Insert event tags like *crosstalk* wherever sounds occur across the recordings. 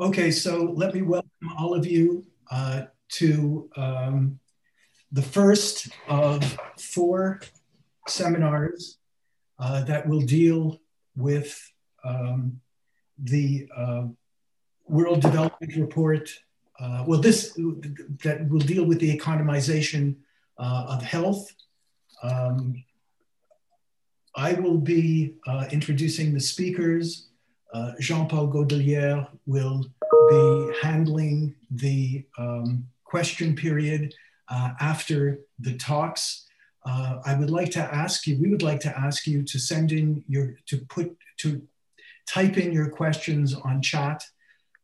Okay, so let me welcome all of you uh, to um, the first of four seminars uh, that will deal with um, the uh, World Development Report. Uh, well, this that will deal with the economization uh, of health. Um, I will be uh, introducing the speakers. Uh, Jean-Paul Gaudillière will be handling the um, question period uh, after the talks. Uh, I would like to ask you, we would like to ask you to send in your, to put, to type in your questions on chat.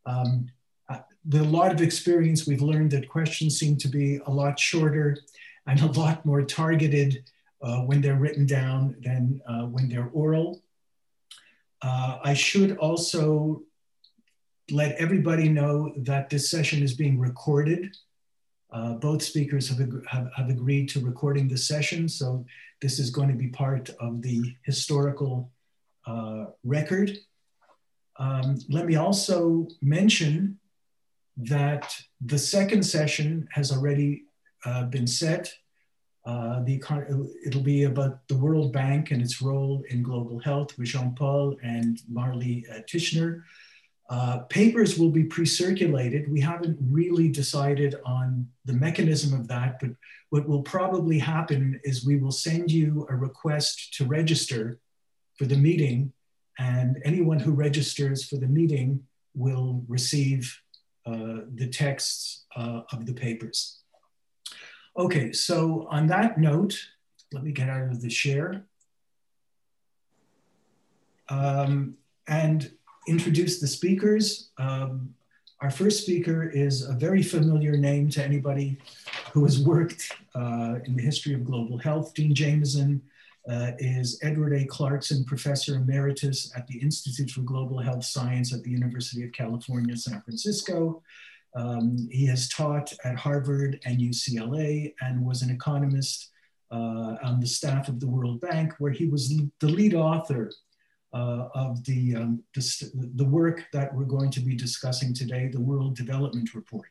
Um, uh, a lot of experience, we've learned that questions seem to be a lot shorter and a lot more targeted uh, when they're written down than uh, when they're oral. Uh, I should also let everybody know that this session is being recorded. Uh, both speakers have, ag have, have, agreed to recording the session, so this is going to be part of the historical uh, record. Um, let me also mention that the second session has already uh, been set uh, the, it'll be about the World Bank and its role in global health with Jean-Paul and Marlee uh, Tichenor. Uh, papers will be pre-circulated. We haven't really decided on the mechanism of that, but what will probably happen is we will send you a request to register for the meeting and anyone who registers for the meeting will receive uh, the texts uh, of the papers. Okay, so on that note, let me get out of the share um, and introduce the speakers. Um, our first speaker is a very familiar name to anybody who has worked uh, in the history of global health. Dean Jamison uh, is Edward A. Clarkson Professor Emeritus at the Institute for Global Health Science at the University of California, San Francisco. Um, he has taught at Harvard and UCLA and was an economist uh, on the staff of the World Bank, where he was the lead author uh, of the, um, the, the, work that we're going to be discussing today, the World Development Report.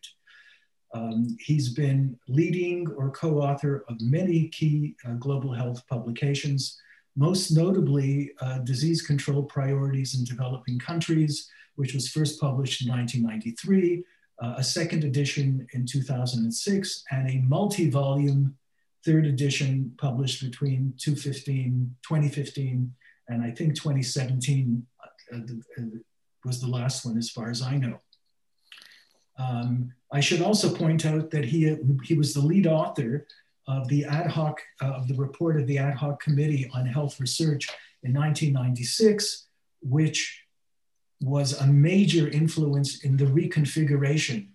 Um, he's been leading or co-author of many key uh, global health publications, most notably uh, Disease Control Priorities in Developing Countries, which was first published in 1993, uh, a second edition in 2006, and a multi-volume third edition published between 2015, 2015 and I think 2017 uh, uh, was the last one as far as I know. Um, I should also point out that he, he was the lead author of the ad hoc, uh, of the report of the ad hoc committee on health research in 1996, which was a major influence in the reconfiguration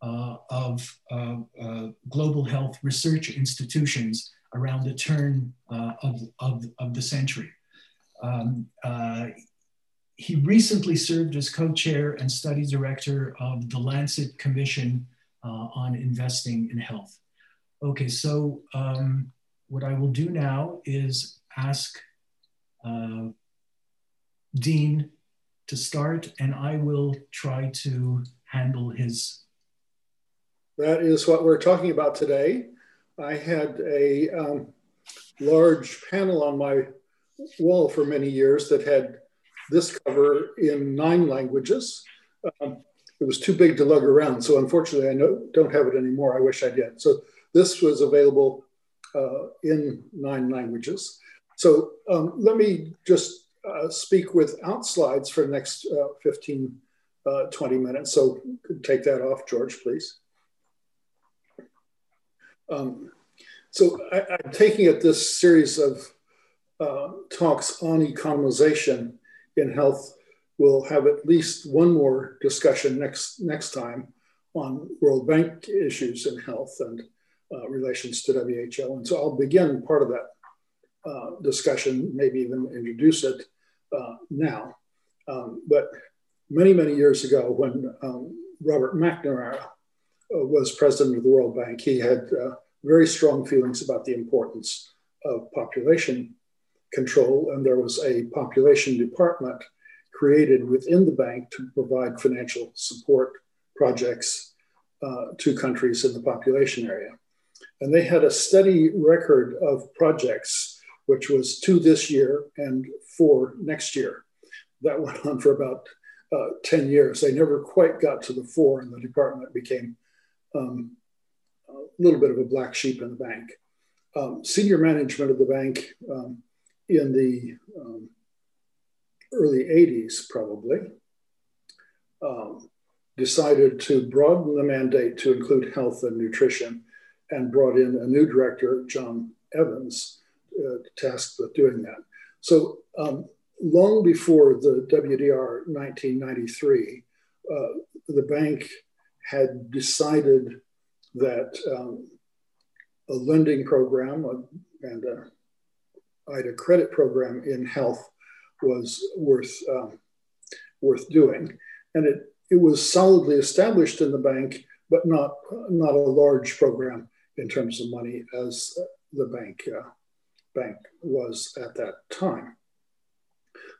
uh, of uh, uh, global health research institutions around the turn uh, of, of, of, the century. Um, uh, he recently served as co-chair and study director of the Lancet Commission uh, on Investing in Health. Okay, so um, what I will do now is ask Dean to start, and I will try to handle his. That is what we're talking about today. I had a um, large panel on my wall for many years that had this cover in nine languages. Um, it was too big to lug around, so unfortunately I no, don't have it anymore. I wish I did. So this was available uh, in nine languages. So um, let me just uh, speak without slides for the next uh, 15, uh, 20 minutes. So take that off, George, please. Um, so I, am taking it this series of uh, talks on economization in health. We'll have at least one more discussion next, next time on World Bank issues in health and uh, relations to WHO. And so I'll begin part of that uh, discussion, maybe even introduce it uh, now. Um, but many, many years ago, when um, Robert McNamara uh, was president of the World Bank, he had uh, very strong feelings about the importance of population control. And there was a population department created within the bank to provide financial support projects uh, to countries in the population area. And they had a steady record of projects, which was two this year and four next year. That went on for about uh, 10 years. They never quite got to the four, and the department became um, a little bit of a black sheep in the bank. Um, senior management of the bank um, in the um, early 80s, probably, um, decided to broaden the mandate to include health and nutrition and brought in a new director, John Evans, uh, tasked with doing that. So, um, long before the WDR 1993, uh, the bank had decided that um, a lending program and a IDA credit program in health was worth um, worth doing, and it it was solidly established in the bank, but not not a large program in terms of money as the bank uh, bank was at that time.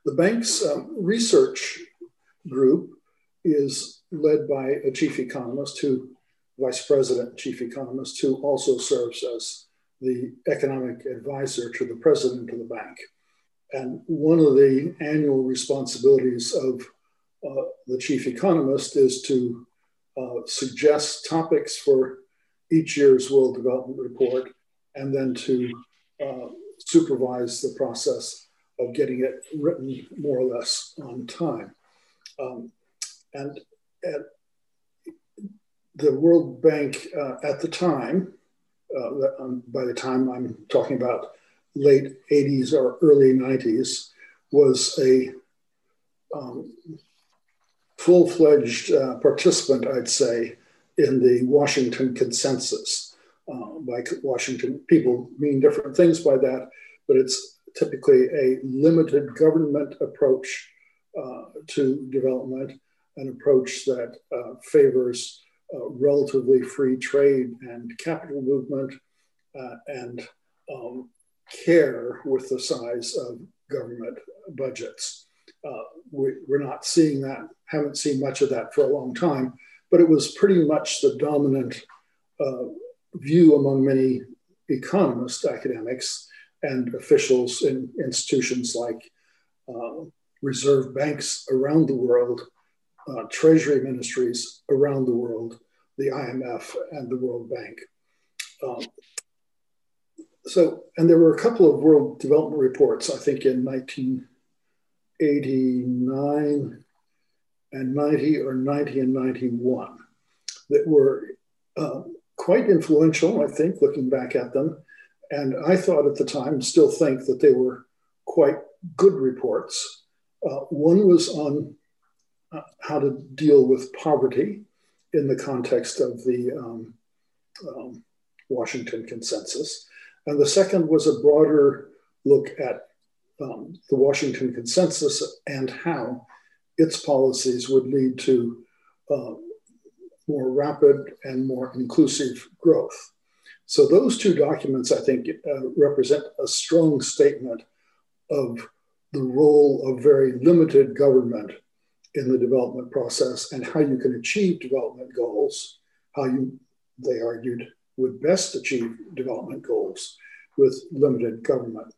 The bank's um, research group is led by a chief economist who, vice president, chief economist, who also serves as the economic advisor to the president of the bank. And one of the annual responsibilities of uh, the chief economist is to uh, suggest topics for each year's World Development Report and then to uh, supervise the process of getting it written more or less on time. Um, and the World Bank uh, at the time, uh, um, by the time I'm talking about late 80s or early 90s, was a um, full fledged uh, participant, I'd say, in the Washington Consensus. Uh, by Washington, people mean different things by that, but it's typically a limited government approach uh, to development, an approach that uh, favors uh, relatively free trade and capital movement uh, and um, care with the size of government budgets. Uh, we, are not seeing that, haven't seen much of that for a long time, but it was pretty much the dominant view among many economists, academics, and officials in institutions like uh, reserve banks around the world, uh, treasury ministries around the world, the IMF, and the World Bank. Um, so, and there were a couple of World Development Reports, I think in 1989 and 90 or 90 and 91 that were uh, quite influential, I think, looking back at them. And I thought at the time, still think that they were quite good reports. Uh, one was on uh, how to deal with poverty in the context of the um, um, Washington Consensus. And the second was a broader look at um, the Washington Consensus and how its policies would lead to uh, more rapid and more inclusive growth. So, those two documents, I think, uh, represent a strong statement of the role of very limited government in the development process and how you can achieve development goals, how you, they argued, would best achieve development goals with limited government.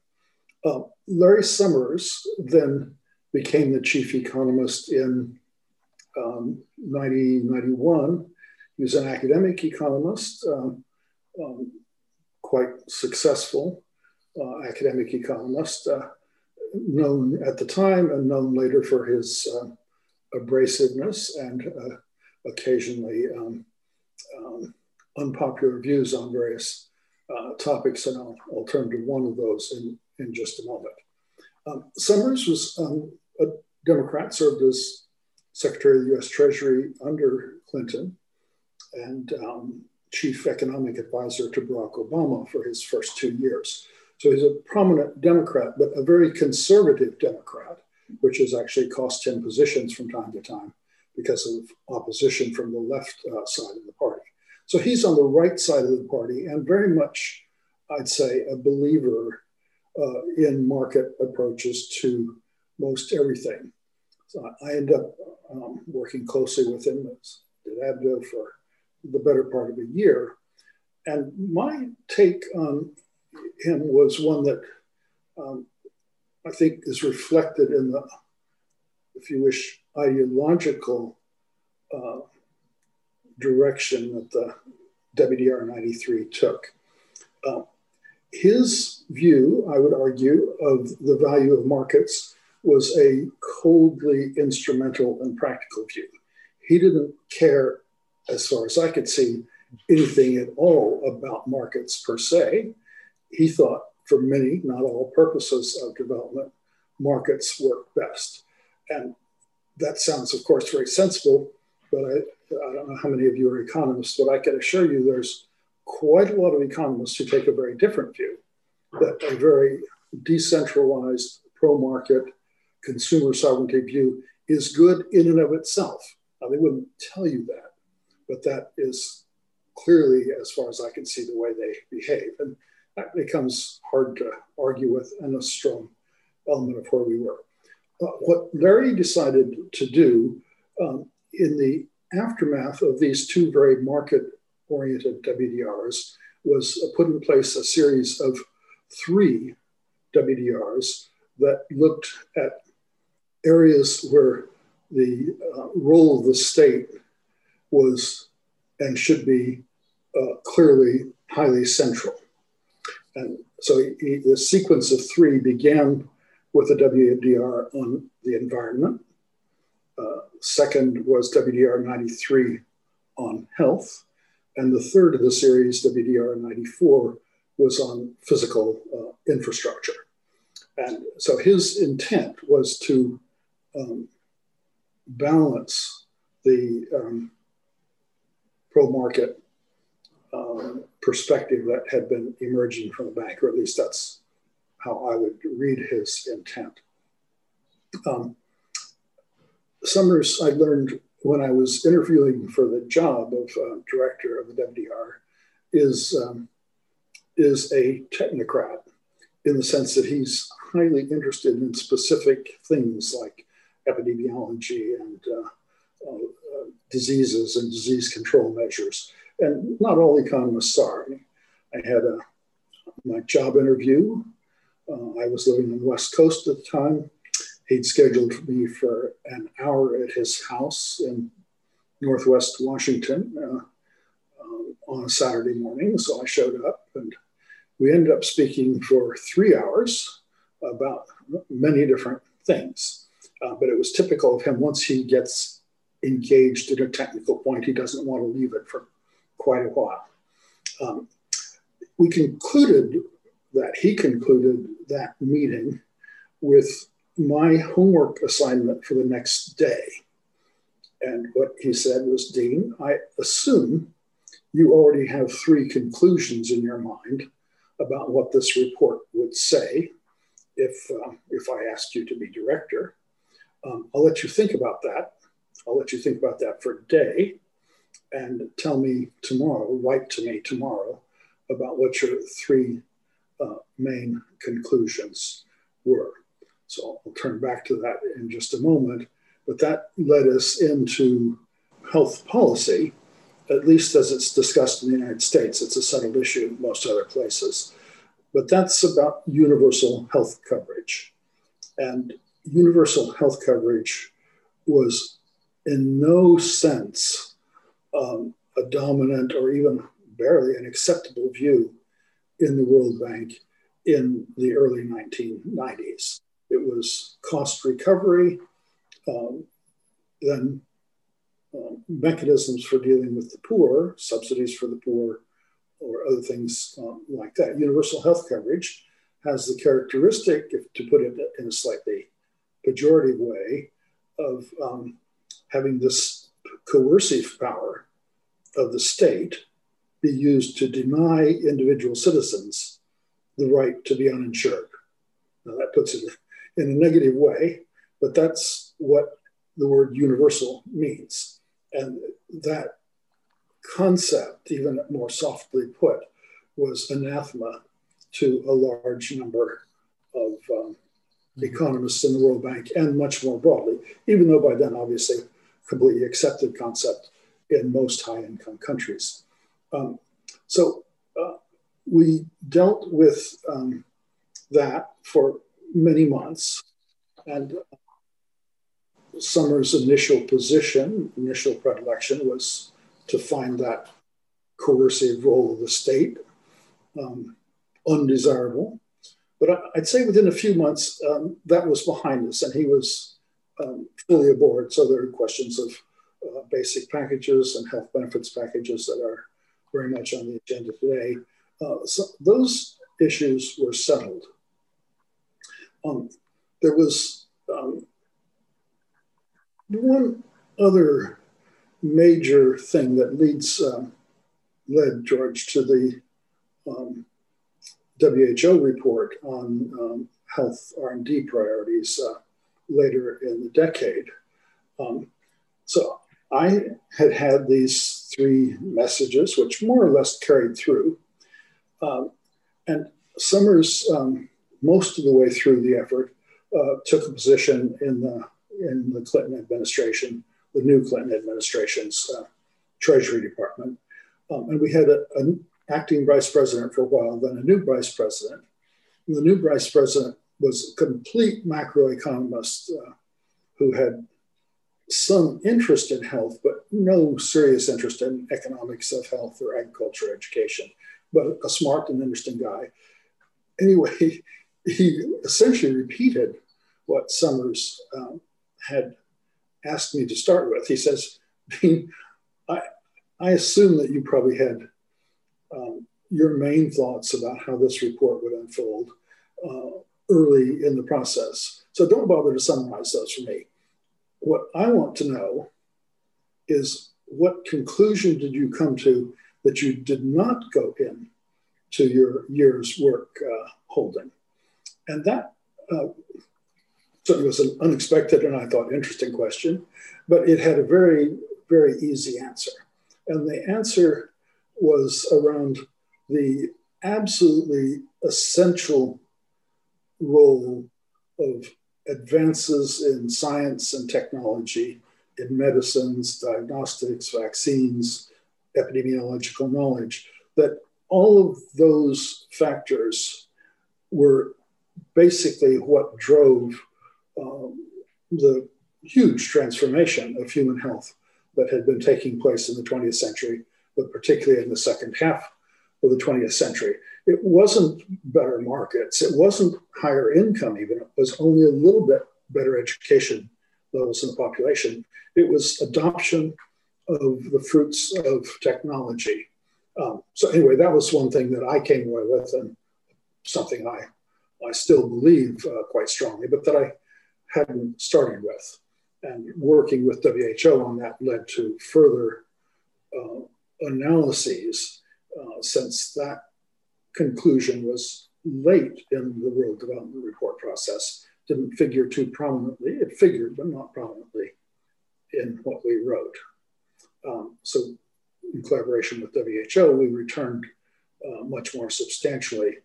Uh, Larry Summers then became the chief economist in um, 1991. He was an academic economist, um, um, quite successful uh, academic economist, uh, known at the time and known later for his uh, abrasiveness and uh, occasionally um, um, unpopular views on various uh, topics. And I'll, I'll, turn to one of those in, in just a moment. Um, Summers was um, a Democrat, served as Secretary of the US Treasury under Clinton and um, chief economic advisor to Barack Obama for his first two years. So he's a prominent Democrat, but a very conservative Democrat, which has actually cost him positions from time to time because of opposition from the left uh, side of the party. So he's on the right side of the party and very much, I'd say, a believer uh, in market approaches to most everything. So I end up um, working closely with him at ABDO for the better part of a year. And my take on him was one that um, I think is reflected in the, if you wish, ideological uh, direction that the WDR 93 took. Uh, his view, I would argue, of the value of markets was a coldly instrumental and practical view. He didn't care, as far as I could see, anything at all about markets per se. He thought, for many, not all purposes of development, markets work best. And that sounds, of course, very sensible, but I, I don't know how many of you are economists, but I can assure you there's quite a lot of economists who take a very different view, that a very decentralized, pro market, consumer sovereignty view is good in and of itself. Now, they wouldn't tell you that, but that is clearly, as far as I can see, the way they behave. And that becomes hard to argue with and a strong element of where we were. Uh, what Larry decided to do um, in the aftermath of these two very market oriented WDRs was put in place a series of three WDRs that looked at areas where the uh, role of the state was and should be uh, clearly highly central. And so he, the sequence of three began with the WDR on the environment. Uh, second was WDR 93 on health. And the third of the series, WDR 94, was on physical uh, infrastructure. And so his intent was to um, balance the um, pro market um, perspective that had been emerging from the bank, or at least that's how I would read his intent. Um, Summers, I learned when I was interviewing for the job of uh, director of the WDR, is um, is a technocrat in the sense that he's highly interested in specific things like epidemiology and uh, uh, uh, diseases and disease control measures. And not all economists are. I had a, my job interview. Uh, I was living on the West Coast at the time. He'd scheduled me for an hour at his house in Northwest Washington uh, um, on a Saturday morning. So I showed up and we ended up speaking for three hours about many different things. Uh, but it was typical of him once he gets engaged at a technical point, he doesn't want to leave it for quite a while. Um, we concluded that he concluded that meeting with my homework assignment for the next day. And what he said was, Dean, I assume you already have three conclusions in your mind about what this report would say if, uh, if I asked you to be director. Um, I'll let you think about that. I'll let you think about that for a day and tell me tomorrow, write to me tomorrow about what your three uh, main conclusions were. So I'll turn back to that in just a moment. But that led us into health policy, at least as it's discussed in the United States. It's a settled issue in most other places. But that's about universal health coverage. And universal health coverage was in no sense um, a dominant or even barely an acceptable view in the World Bank in the early 1990s. It was cost recovery, um, then uh, mechanisms for dealing with the poor, subsidies for the poor, or other things um, like that. Universal health coverage has the characteristic, if, to put it in a slightly pejorative way of um, having this coercive power of the state be used to deny individual citizens the right to be uninsured. Now, that puts it in a negative way, but that's what the word universal means. And that concept, even more softly put, was anathema to a large number of um, economists in the World Bank and much more broadly, even though by then, obviously, completely accepted concept in most high income countries. Um, so uh, we dealt with um, that for many months. And Summers' initial position, initial predilection was to find that coercive role of the state um, undesirable. But I'd say within a few months, um, that was behind us, and he was um, fully aboard. So there are questions of uh, basic packages and health benefits packages that are very much on the agenda today. Uh, so those issues were settled. Um, there was um, one other major thing that leads um, led George to the um, WHO report on um, health R&D priorities uh, later in the decade. Um, so I had had these three messages, which more or less carried through. Um, and Summers, um, most of the way through the effort, uh, took a position in the, in the Clinton administration, the new Clinton administration's uh, Treasury Department. Um, and we had an acting vice president for a while, then a new vice president. And the new vice president was a complete macroeconomist uh, who had some interest in health, but no serious interest in economics of health or agriculture education, but a smart and interesting guy. Anyway, *laughs* he essentially repeated what Summers um, had asked me to start with. He says, I, I assume that you probably had um, your main thoughts about how this report would unfold uh, early in the process. So don't bother to summarize those for me. What I want to know is what conclusion did you come to that you did not go in to your year's work uh, holding? And that uh, certainly was an unexpected and I thought interesting question, but it had a very, very easy answer. And the answer was around the absolutely essential role of advances in science and technology, in medicines, diagnostics, vaccines, epidemiological knowledge, that all of those factors were basically what drove um, the huge transformation of human health that had been taking place in the 20th century, but particularly in the second half of the 20th century. It wasn't better markets, it wasn't higher income, even, it was only a little bit better education levels in the population. It was adoption of the fruits of technology. Um, so, anyway, that was one thing that I came away with, and something I, I still believe uh, quite strongly, but that I hadn't started with. And working with WHO on that led to further uh, analyses uh, since that conclusion was late in the World Development Report process. Didn't figure too prominently. It figured, but not prominently in what we wrote. Um, so, in collaboration with WHO, we returned uh, much more substantially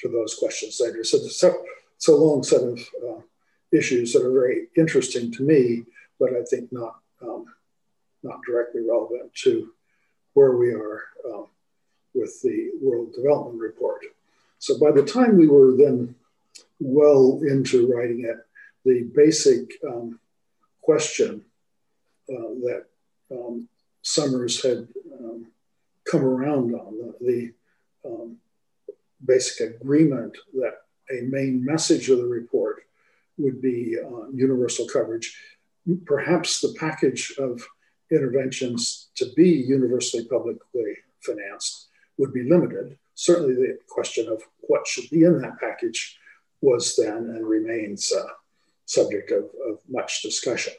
to those questions later. So, it's a, it's a long set of uh, issues that are very interesting to me, but I think not um, not directly relevant to where we are um, with the World Development Report. So by the time we were then well into writing it, the basic um, question uh, that um, Summers had um, come around on, the, the um, basic agreement that a main message of the report would be uh, universal coverage. Perhaps the package of interventions to be universally publicly financed would be limited. Certainly, the question of what should be in that package was then and remains uh, subject of, of much discussion.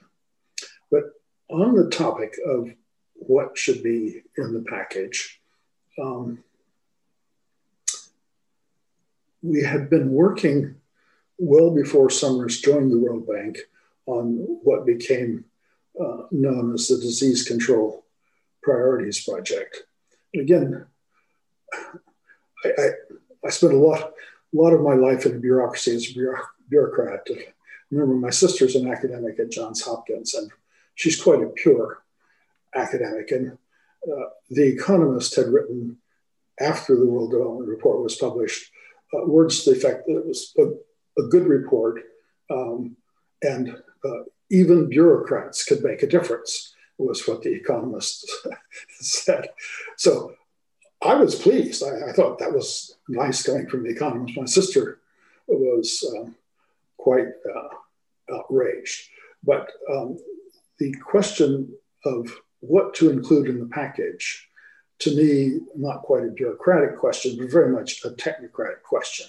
But on the topic of what should be in the package, um, we had been working well before Summers joined the World Bank on what became uh, known as the Disease Control Priorities Project. And again, I, I, I, spent a lot, a lot of my life in bureaucracy as a bureaucrat. Remember, my sister's an academic at Johns Hopkins, and she's quite a pure academic. And uh, The Economist had written after the World Development Report was published uh, words to the effect that it was a, a good report um, and uh, even bureaucrats could make a difference, was what the Economist *laughs* said. So I was pleased. I, I, thought that was nice coming from the Economist. My sister was um, quite uh, outraged. But um, the question of what to include in the package, to me, not quite a bureaucratic question, but very much a technocratic question.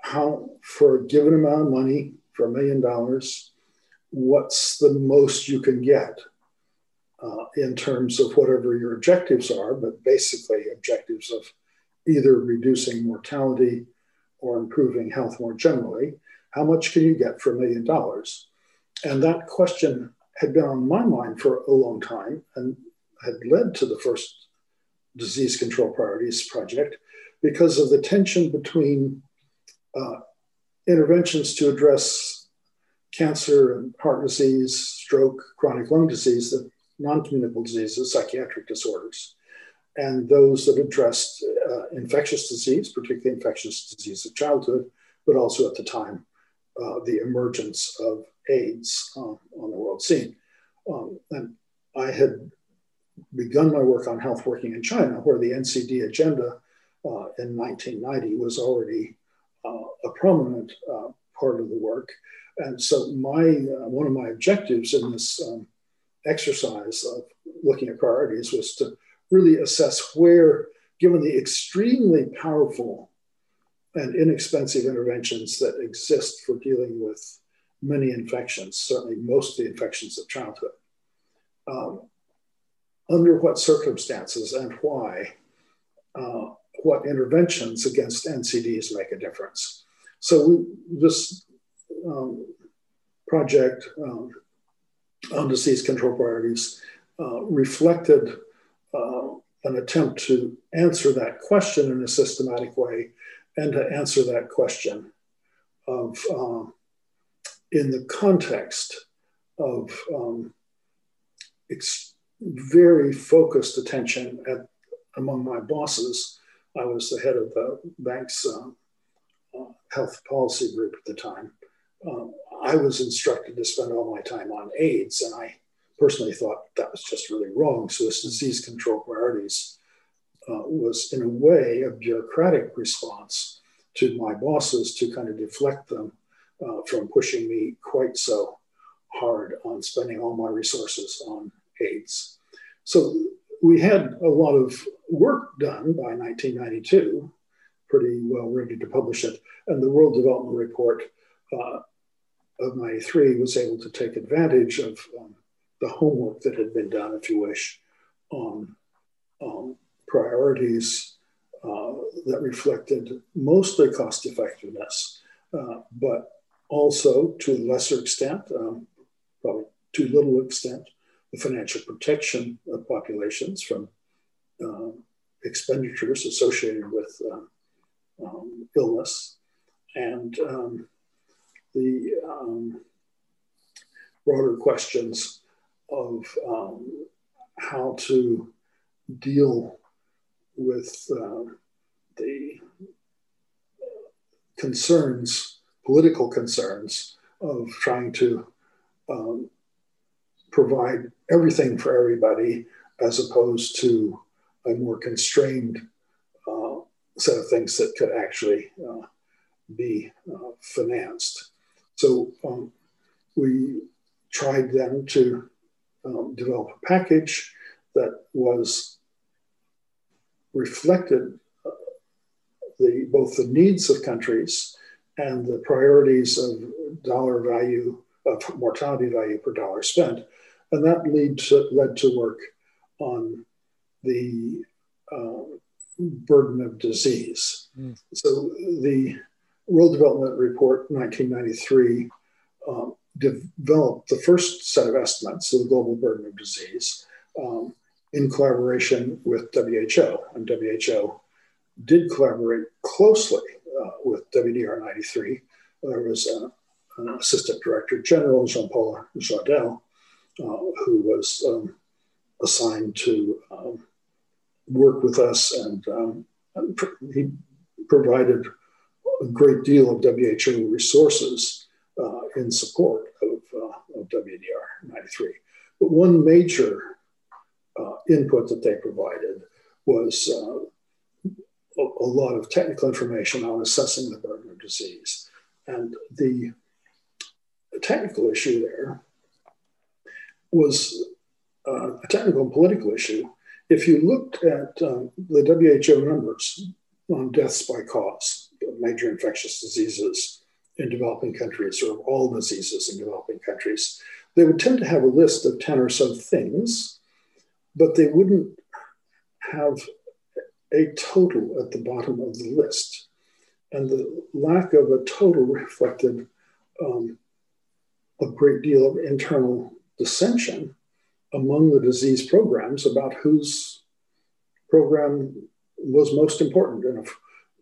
How, for a given amount of money, for a million dollars, what's the most you can get uh, in terms of whatever your objectives are, but basically objectives of either reducing mortality or improving health more generally. How much can you get for a million dollars? And that question had been on my mind for a long time and had led to the first disease control priorities project because of the tension between uh, interventions to address cancer and heart disease, stroke, chronic lung disease, the non-communicable diseases, psychiatric disorders, and those that addressed uh, infectious disease, particularly infectious disease of childhood, but also at the time, uh, the emergence of AIDS um, on the world scene. Um, and I had begun my work on health working in China, where the NCD agenda uh, in 1990 was already uh, a prominent uh, part of the work. And so my uh, one of my objectives in this um, exercise of looking at priorities was to really assess where, given the extremely powerful and inexpensive interventions that exist for dealing with many infections, certainly most of the infections of childhood, um, under what circumstances and why, uh, what interventions against NCDs make a difference. So we, this um, project um, on disease control priorities uh, reflected uh, an attempt to answer that question in a systematic way and to answer that question of uh, in the context of um, very focused attention at among my bosses. I was the head of the bank's health policy group at the time. Um, I was instructed to spend all my time on AIDS, and I personally thought that was just really wrong. So, as disease control priorities uh, was, in a way, a bureaucratic response to my bosses to kind of deflect them uh, from pushing me quite so hard on spending all my resources on AIDS. So, we had a lot of work done by 1992, pretty well ready to publish it. And the World Development Report uh, of 93 was able to take advantage of um, the homework that had been done, if you wish, on um, priorities uh, that reflected mostly cost effectiveness, uh, but also to a lesser extent, um, probably too little extent, the financial protection of populations from uh, expenditures associated with uh, um, illness. And um, the um, broader questions of um, how to deal with uh, the concerns, political concerns of trying to um, provide everything for everybody as opposed to a more constrained set of things that could actually uh, be uh, financed. So um, we tried then to um, develop a package that was reflected uh, the, both the needs of countries and the priorities of dollar value of mortality value per dollar spent. And that lead to, led to work on the uh, burden of disease. Mm. So the World Development Report 1993 um, developed the first set of estimates of the global burden of disease um, in collaboration with WHO. And WHO did collaborate closely uh, with WDR 93 there was a, an assistant director general, Jean Paul Jardel, uh, who was um, assigned to um, work with us, and, um, he provided a great deal of WHO resources uh, in support of, uh, of WDR 93. But one major uh, input that they provided was uh, a, lot of technical information on assessing the burden of disease. And the technical issue there was uh, a technical and political issue. If you looked at um, the WHO numbers on deaths by cause of major infectious diseases in developing countries, or of all diseases in developing countries, they would tend to have a list of 10 or so things, but they wouldn't have a total at the bottom of the list. And the lack of a total reflected um, a great deal of internal dissension among the disease programs about whose program was most important. And if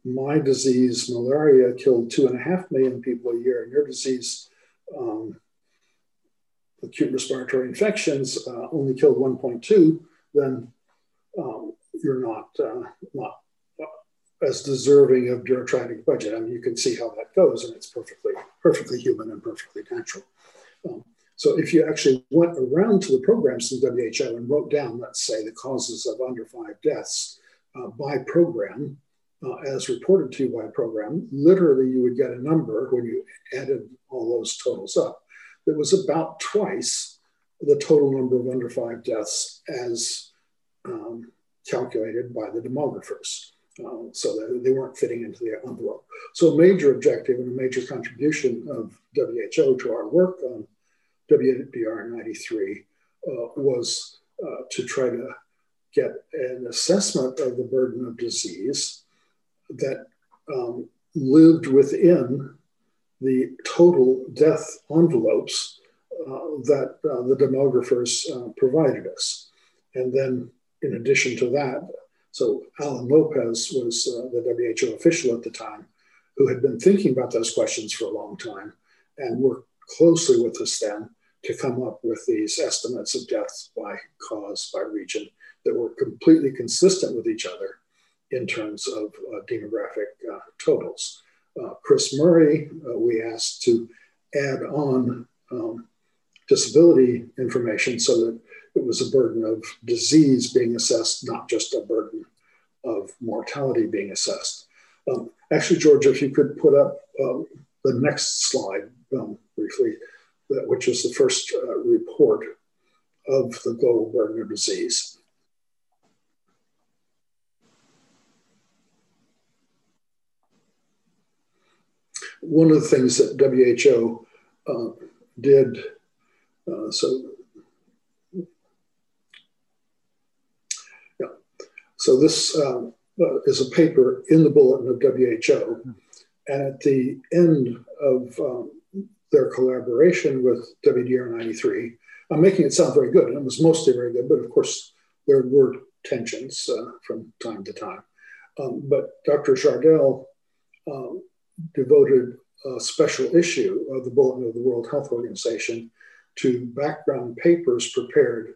my disease, malaria, killed two and a half million people a year, and your disease, um, acute respiratory infections, uh, only killed 1.2, then um, you're not uh, not as deserving of bureaucratic budget. I mean, you can see how that goes, and it's perfectly perfectly human and perfectly natural. Um, so if you actually went around to the programs in WHO and wrote down, let's say, the causes of under five deaths uh, by program, uh, as reported to you by program, literally you would get a number when you added all those totals up that was about twice the total number of under five deaths as um, calculated by the demographers. Uh, so they weren't fitting into the envelope. So a major objective and a major contribution of WHO to our work on WDR 93 uh, was uh, to try to get an assessment of the burden of disease that um, lived within the total death envelopes uh, that uh, the demographers uh, provided us. And then, in addition to that, so Alan Lopez was uh, the WHO official at the time who had been thinking about those questions for a long time and worked closely with us then to come up with these estimates of deaths by cause, by region, that were completely consistent with each other in terms of uh, demographic uh, totals. Uh, Chris Murray, uh, we asked to add on um, disability information so that it was a burden of disease being assessed, not just a burden of mortality being assessed. Um, actually, George, if you could put up um, the next slide um, briefly which was the first uh, report of the global burden of disease. One of the things that WHO uh, did, uh, so yeah, so this um, uh, is a paper in the bulletin of WHO, and at the end of um, their collaboration with WDR 93. I'm making it sound very good, and it was mostly very good, but of course, there were tensions uh, from time to time. Um, but Dr. Jardel um, devoted a special issue of the Bulletin of the World Health Organization to background papers prepared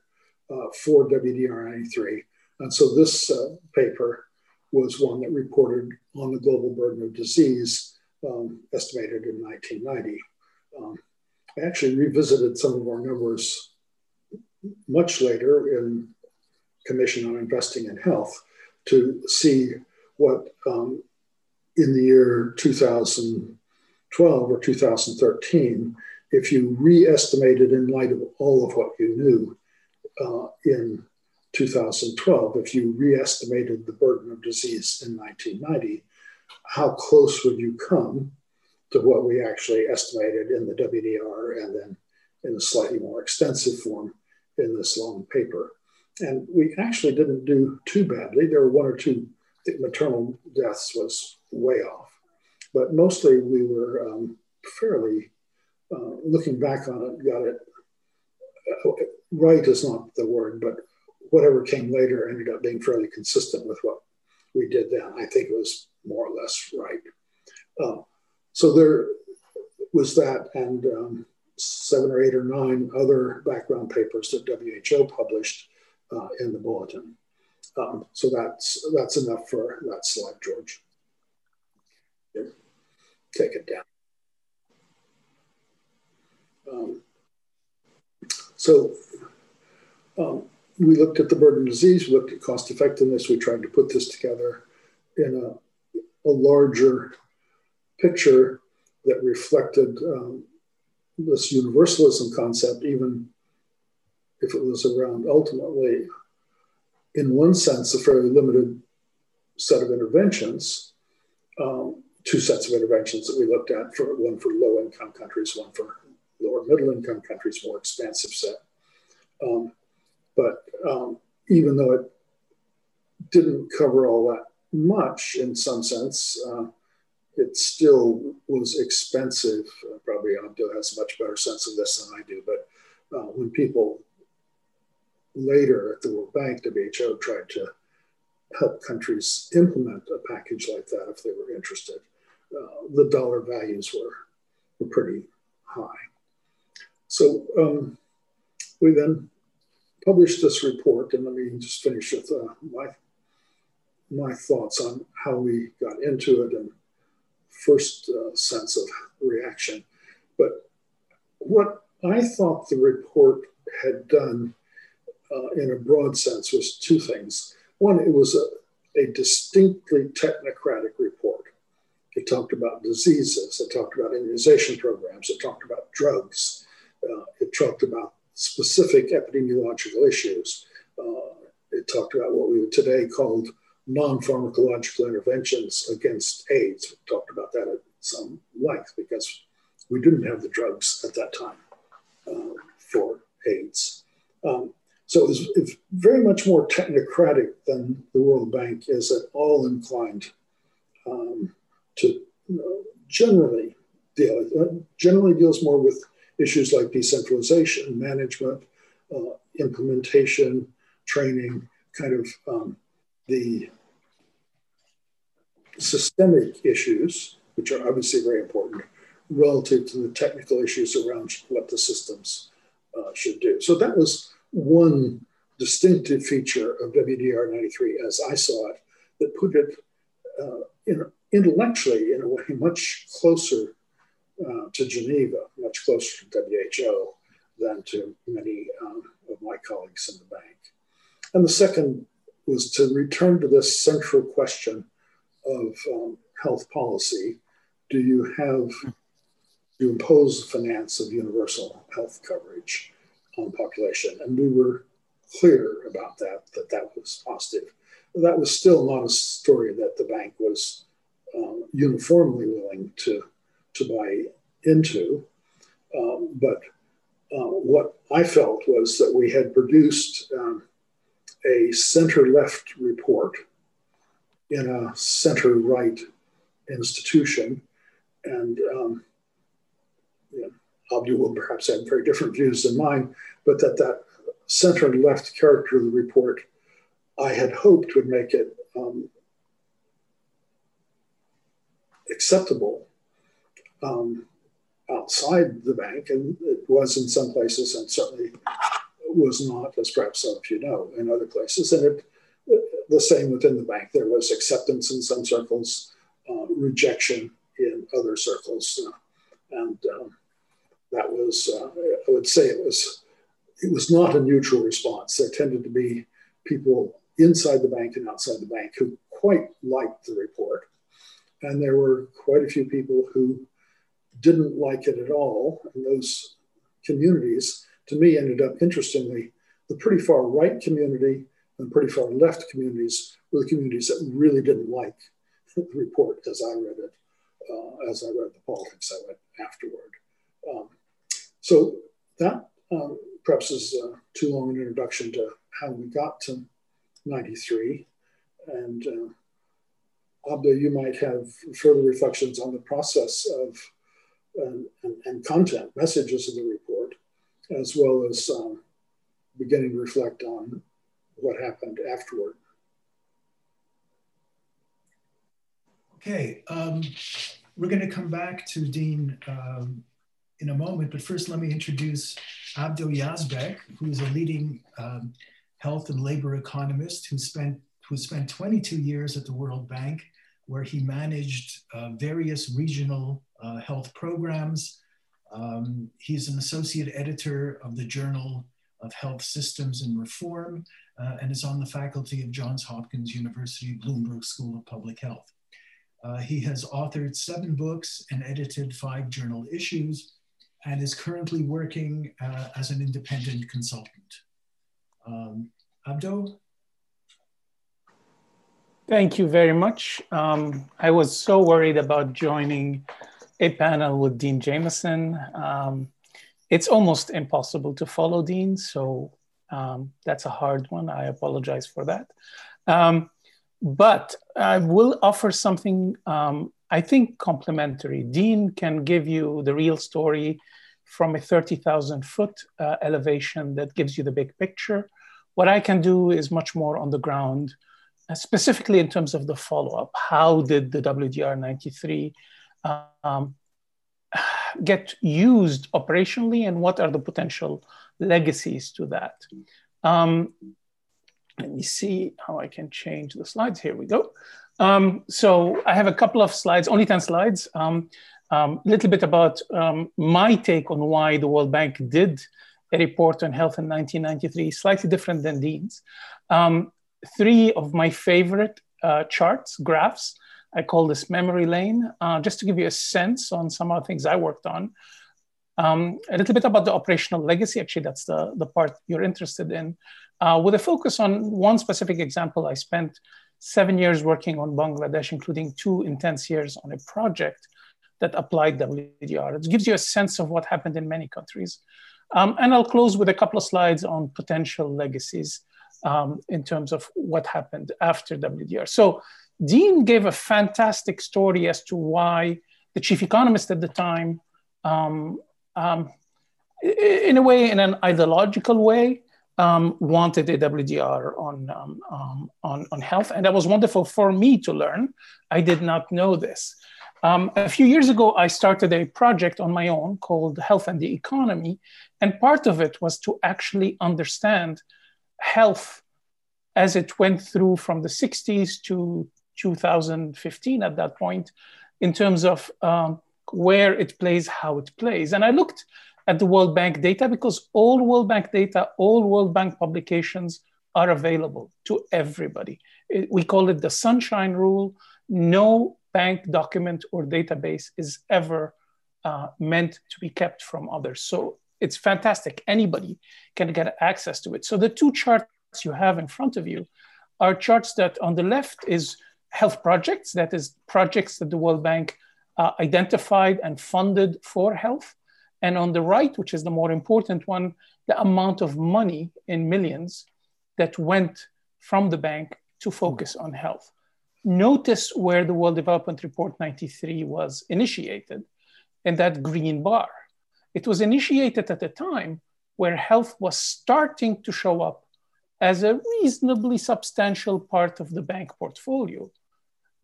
uh, for WDR 93. And so this uh, paper was one that reported on the global burden of disease um, estimated in 1990 um, I actually revisited some of our numbers much later in Commission on Investing in Health to see what um, in the year 2012 or 2013, if you re-estimated in light of all of what you knew uh, in 2012, if you re-estimated the burden of disease in 1990, how close would you come to what we actually estimated in the WDR and then in a slightly more extensive form in this long paper. And we actually didn't do too badly. There were one or two maternal deaths was way off, but mostly we were um, fairly, uh, looking back on it, got it uh, right is not the word, but whatever came later ended up being fairly consistent with what we did then. I think it was more or less right. Um, so there, was that and um, seven or eight or nine other background papers that WHO published uh, in the bulletin. Um, so that's that's enough for that slide, George. Take it down. Um, so um, we looked at the burden of disease, we looked at cost effectiveness, we tried to put this together in a, a larger picture that reflected um, this universalism concept, even if it was around ultimately, in one sense, a fairly limited set of interventions, um, two sets of interventions that we looked at, for one for low income countries, one for lower middle income countries, more expansive set. Um, but um, even though it didn't cover all that much in some sense, uh, it still was expensive. Uh, probably Abdul has a much better sense of this than I do, but uh, when people later at the World Bank, WHO tried to help countries implement a package like that if they were interested, uh, the dollar values were, were pretty high. So um, we then published this report, and let me just finish with uh, my my thoughts on how we got into it and first uh, sense of reaction. But what I thought the report had done uh, in a broad sense was two things. One, it was a, a distinctly technocratic report. It talked about diseases, it talked about immunization programs, it talked about drugs, uh, it talked about specific epidemiological issues. Uh, it talked about what we would today call non-pharmacological interventions against AIDS. We talked about that at some length because we didn't have the drugs at that time uh, for AIDS. Um, so it was, it was, very much more technocratic than the World Bank is at all inclined um, to generally deal. Uh, generally deals more with issues like decentralization, management, uh, implementation, training, kind of um, the systemic issues, which are obviously very important, relative to the technical issues around what the systems uh, should do. So that was one distinctive feature of WDR 93 as I saw it that put it uh, in, intellectually in a way much closer uh, to Geneva, much closer to WHO than to many um, of my colleagues in the bank. And the second was to return to this central question of um, health policy. Do you have, you impose the finance of universal health coverage on population? And we were clear about that, that that was positive. That was still not a story that the bank was um, uniformly willing to to buy into. Um, but uh, what I felt was that we had produced um, a center left report in a center right institution. And um, you know, Abdo will perhaps have very different views than mine, but that that center left character of the report I had hoped would make it um, acceptable um, outside the bank, and it was in some places, and certainly was not, as perhaps some of you know, in other places. And it, the same within the bank. There was acceptance in some circles, uh, rejection in other circles, uh, and um, that was, uh, I would say, it was it was not a neutral response. There tended to be people inside the bank and outside the bank who quite liked the report, and there were quite a few people who didn't like it at all. And those communities, to me, ended up interestingly, the pretty far right community and pretty far left communities were the communities that really didn't like *laughs* the report as I read it, uh, as I read the politics of it afterward. Um, so that um, perhaps is uh, too long an introduction to how we got to 93. And uh, Abdo, you might have further reflections on the process of and, and, and, content, messages of the report, as well as um, beginning to reflect on what happened afterward. Okay. Um, we're going to come back to Dean um, in a moment, but first let me introduce Abdo Yazbeck, who is a leading um, health and labor economist who spent, who spent 22 years at the World Bank, where he managed uh, various regional uh, health programs. Um, he's an associate editor of the Journal of Health Systems and Reform uh, and is on the faculty of Johns Hopkins University Bloomberg School of Public Health. Uh, he has authored seven books and edited five journal issues and is currently working uh, as an independent consultant. Um, Abdo? Thank you very much. Um, I was so worried about joining a panel with Dean Jamison. Um, it's almost impossible to follow Dean, so um, that's a hard one. I apologize for that. Um, but I will offer something um, I think complementary. Dean can give you the real story from a 30,000 foot uh, elevation that gives you the big picture. What I can do is much more on the ground, uh, specifically in terms of the follow up. How did the WDR 93 um, get used operationally and what are the potential legacies to that? Um, let me see how I can change the slides. Here we go. Um, so I have a couple of slides, only 10 slides. A um, um, little bit about um, my take on why the World Bank did a report on health in 1993, slightly different than Dean's. Um, three of my favorite uh, charts, graphs, I call this memory lane, uh, just to give you a sense on some of the things I worked on. Um, a little bit about the operational legacy, actually, that's the, the part you're interested in. Uh, with a focus on one specific example, I spent seven years working on Bangladesh, including two intense years on a project that applied WDR. It gives you a sense of what happened in many countries. Um, and I'll close with a couple of slides on potential legacies um, in terms of what happened after WDR. So Dean gave a fantastic story as to why the chief economist at the time, um, um in a way, in an ideological way, um, wanted a WDR on, um, um, on, on health. And that was wonderful for me to learn. I did not know this. Um, a few years ago, I started a project on my own called Health and the Economy. And part of it was to actually understand health as it went through from the 60s to 2015 at that point, in terms of um, where it plays, how it plays. And I looked at the World Bank data because all World Bank data, all World Bank publications are available to everybody. It, we call it the sunshine rule. No bank document or database is ever uh, meant to be kept from others. So it's fantastic. Anybody can get access to it. So the two charts you have in front of you are charts that on the left is health projects, that is projects that the World Bank uh, identified and funded for health. And on the right, which is the more important one, the amount of money in millions that went from the bank to focus on health. Notice where the World Development Report 93 was initiated in that green bar. It was initiated at a time where health was starting to show up as a reasonably substantial part of the bank portfolio.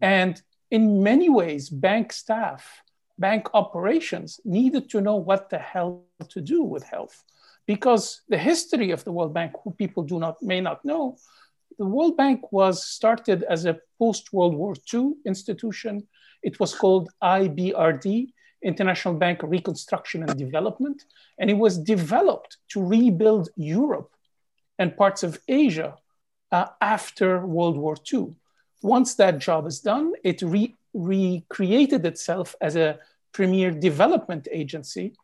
And in many ways, bank staff bank operations needed to know what the hell to do with health. Because the history of the World Bank, who people do not may not know, the World Bank was started as a post-World War II institution. It was called IBRD, International Bank Reconstruction and Development, and it was developed to rebuild Europe and parts of Asia uh, after World War II. Once that job is done, it re recreated itself as a premier development agency,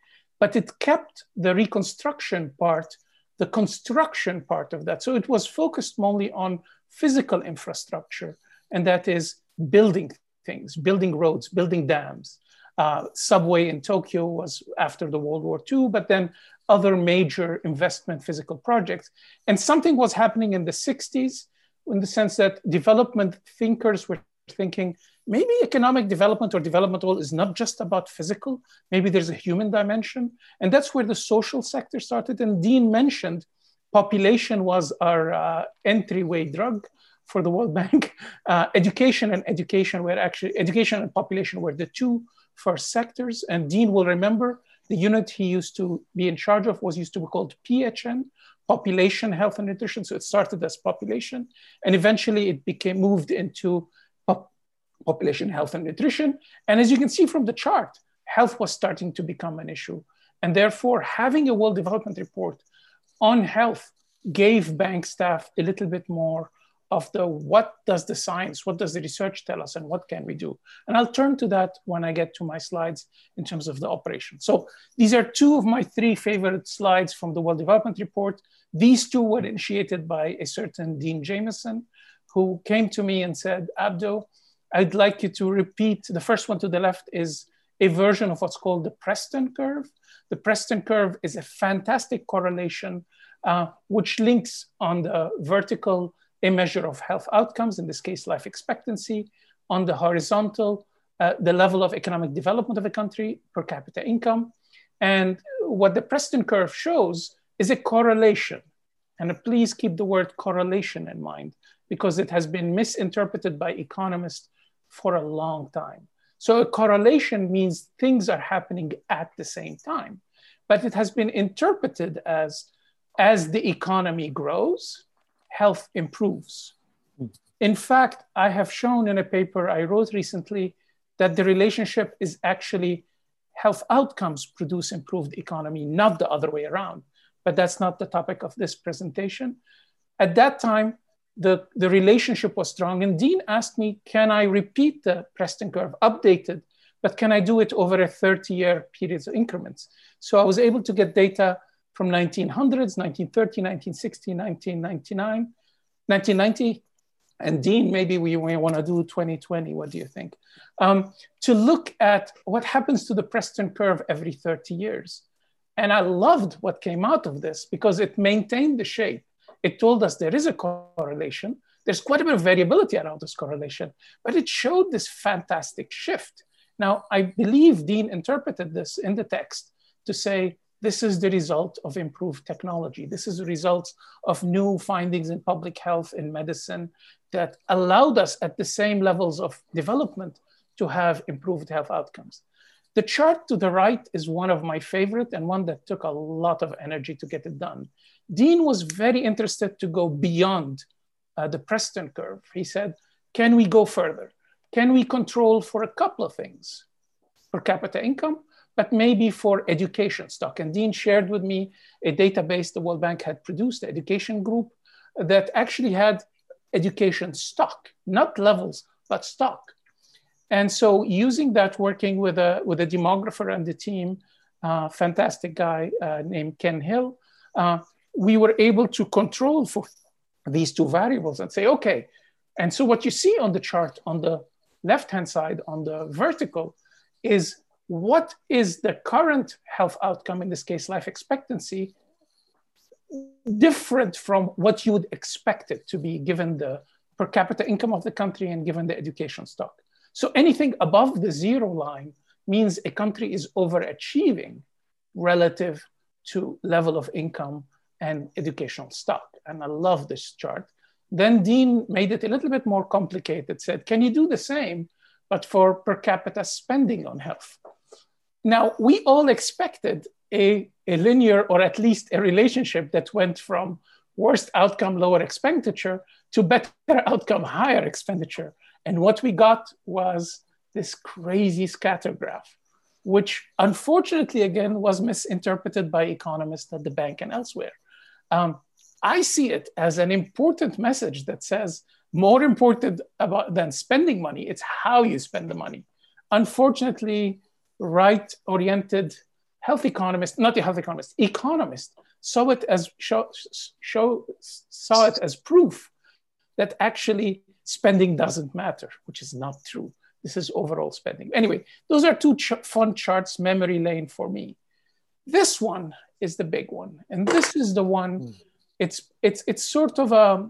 but it kept the reconstruction part, the construction part of that. So it was focused only on physical infrastructure, and that is building things, building roads, building dams. Uh, subway in Tokyo was after the World War II, but then other major investment physical projects. And something was happening in the 60s in the sense that development thinkers were thinking maybe economic development or development all is not just about physical. Maybe there's a human dimension. And that's where the social sector started. And Dean mentioned population was our uh, entryway drug for the World *laughs* Bank. Uh, education and education were actually, education and population were the two first sectors. And Dean will remember the unit he used to be in charge of was used to be called PHN, Population Health and Nutrition. So it started as population, and eventually it became moved into pop- population health and nutrition. And as you can see from the chart, health was starting to become an issue. And therefore, having a World Development Report on health gave bank staff a little bit more of the what does the science, what does the research tell us, and what can we do? And I'll turn to that when I get to my slides in terms of the operation. So these are two of my three favorite slides from the World Development Report. These two were initiated by a certain Dean Jamison, who came to me and said, Abdo, I'd like you to repeat. The first one to the left is a version of what's called the Preston curve. The Preston curve is a fantastic correlation uh, which links on the vertical a measure of health outcomes, in this case, life expectancy, on the horizontal, uh, the level of economic development of a country, per capita income. And what the Preston curve shows is a correlation. And please keep the word correlation in mind because it has been misinterpreted by economists for a long time. So a correlation means things are happening at the same time, but it has been interpreted as as the economy grows, health improves. Hmm. In fact, I have shown in a paper I wrote recently that the relationship is actually health outcomes produce improved economy, not the other way around. But that's not the topic of this presentation. At that time, the, the relationship was strong. And Dean asked me, can I repeat the Preston curve, updated, but can I do it over a 30 year period of increments? So I was able to get data from 1900s, 1930, 1960, 1999, 1990. And Dean, maybe we, want to do 2020. What do you think? Um, to look at what happens to the Preston curve every 30 years. And I loved what came out of this because it maintained the shape. It told us there is a correlation. There's quite a bit of variability around this correlation, but it showed this fantastic shift. Now, I believe Dean interpreted this in the text to say this is the result of improved technology. This is the result of new findings in public health and medicine that allowed us at the same levels of development to have improved health outcomes. The chart to the right is one of my favorite and one that took a lot of energy to get it done. Dean was very interested to go beyond uh, the Preston curve. He said, can we go further? Can we control for a couple of things? Per capita income, but maybe for education stock. And Dean shared with me a database the World Bank had produced, the education group, that actually had education stock, not levels, but stock. And so using that, working with a, with a demographer and the team, uh, fantastic guy uh, named Ken Hill, uh, we were able to control for these two variables and say, okay. And so what you see on the chart on the left-hand side, on the vertical, is what is the current health outcome, in this case, life expectancy, different from what you would expect it to be given the per capita income of the country and given the education stock. So anything above the zero line means a country is overachieving relative to level of income and educational stock. And I love this chart. Then Dean made it a little bit more complicated, said, can you do the same, but for per capita spending on health? Now, we all expected a, a linear or at least a relationship that went from worst outcome, lower expenditure to better *laughs* outcome, higher expenditure. And what we got was this crazy scatter graph, which unfortunately, again, was misinterpreted by economists at the bank and elsewhere. Um, I see it as an important message that says more important about than spending money, it's how you spend the money. Unfortunately, right oriented health economist, not the health economist, economist, saw it as show, show, saw it as proof that actually spending doesn't matter, which is not true. This is overall spending. Anyway, those are two ch fun charts, memory lane for me. This one is the big one, and this is the one. Mm. It's it's it's sort of a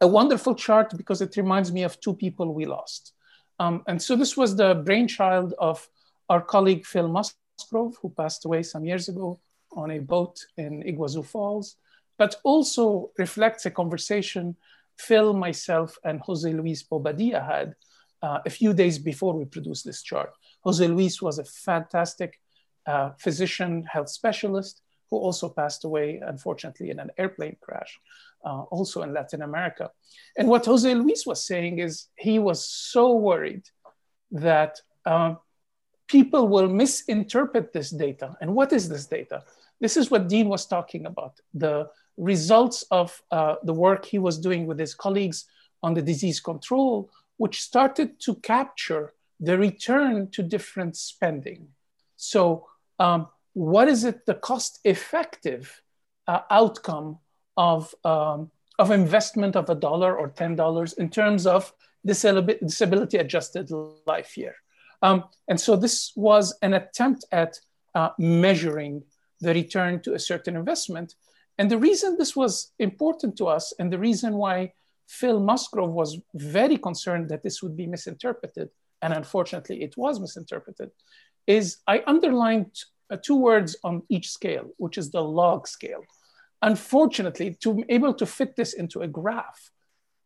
a wonderful chart because it reminds me of two people we lost. Um, and so this was the brainchild of our colleague Phil Musgrove, who passed away some years ago on a boat in Iguazu Falls, but also reflects a conversation Phil, myself, and Jose Luis Bobadilla had uh, a few days before we produced this chart. Jose Luis was a fantastic uh, physician, health specialist who also passed away, unfortunately, in an airplane crash, uh, also in Latin America. And what Jose Luis was saying is he was so worried that uh, people will misinterpret this data. And what is this data? This is what Dean was talking about the results of uh, the work he was doing with his colleagues on the disease control, which started to capture the return to different spending. So, um, what is it the cost effective uh, outcome of, um, of investment of a dollar or $10 in terms of disability adjusted life year? Um, and so this was an attempt at uh, measuring the return to a certain investment. And the reason this was important to us and the reason why Phil Musgrove was very concerned that this would be misinterpreted, and unfortunately it was misinterpreted, is I underlined uh, two words on each scale, which is the log scale. Unfortunately, to be able to fit this into a graph,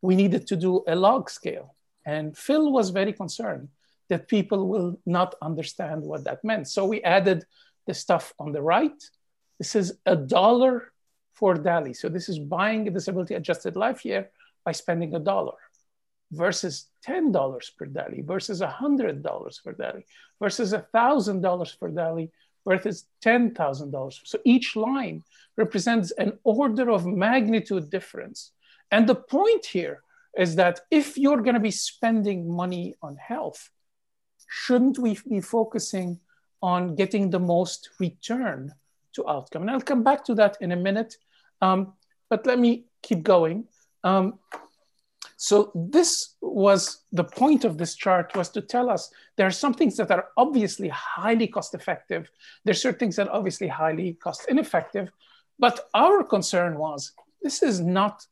we needed to do a log scale. And Phil was very concerned that people will not understand what that meant. So we added the stuff on the right. This is a dollar for DALY. So this is buying a disability adjusted life year by spending a dollar versus $10 per DALY versus $100 per DALY versus $1,000 per DALY is $10,000. So each line represents an order of magnitude difference. And the point here is that if you're going to be spending money on health, shouldn't we be focusing on getting the most return to outcome? And I'll come back to that in a minute. Um, but let me keep going. Um, so this was the point of this chart was to tell us there are some things that are obviously highly cost effective. There's certain things that are obviously highly cost ineffective. But our concern was this is not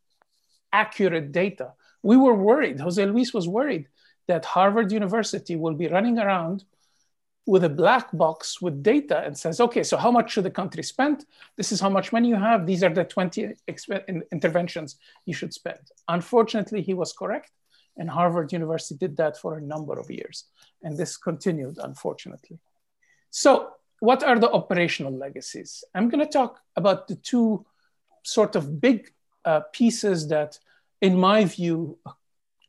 accurate data. We were worried, Jose Luis was worried that Harvard University will be running around with a black box with data and says, okay, so how much should the country spend? This is how much money you have. These are the 20 interventions you should spend. Unfortunately, he was correct. And Harvard University did that for a number of years. And this continued, unfortunately. So what are the operational legacies? I'm gonna talk about the two sort of big uh, pieces that, in my view,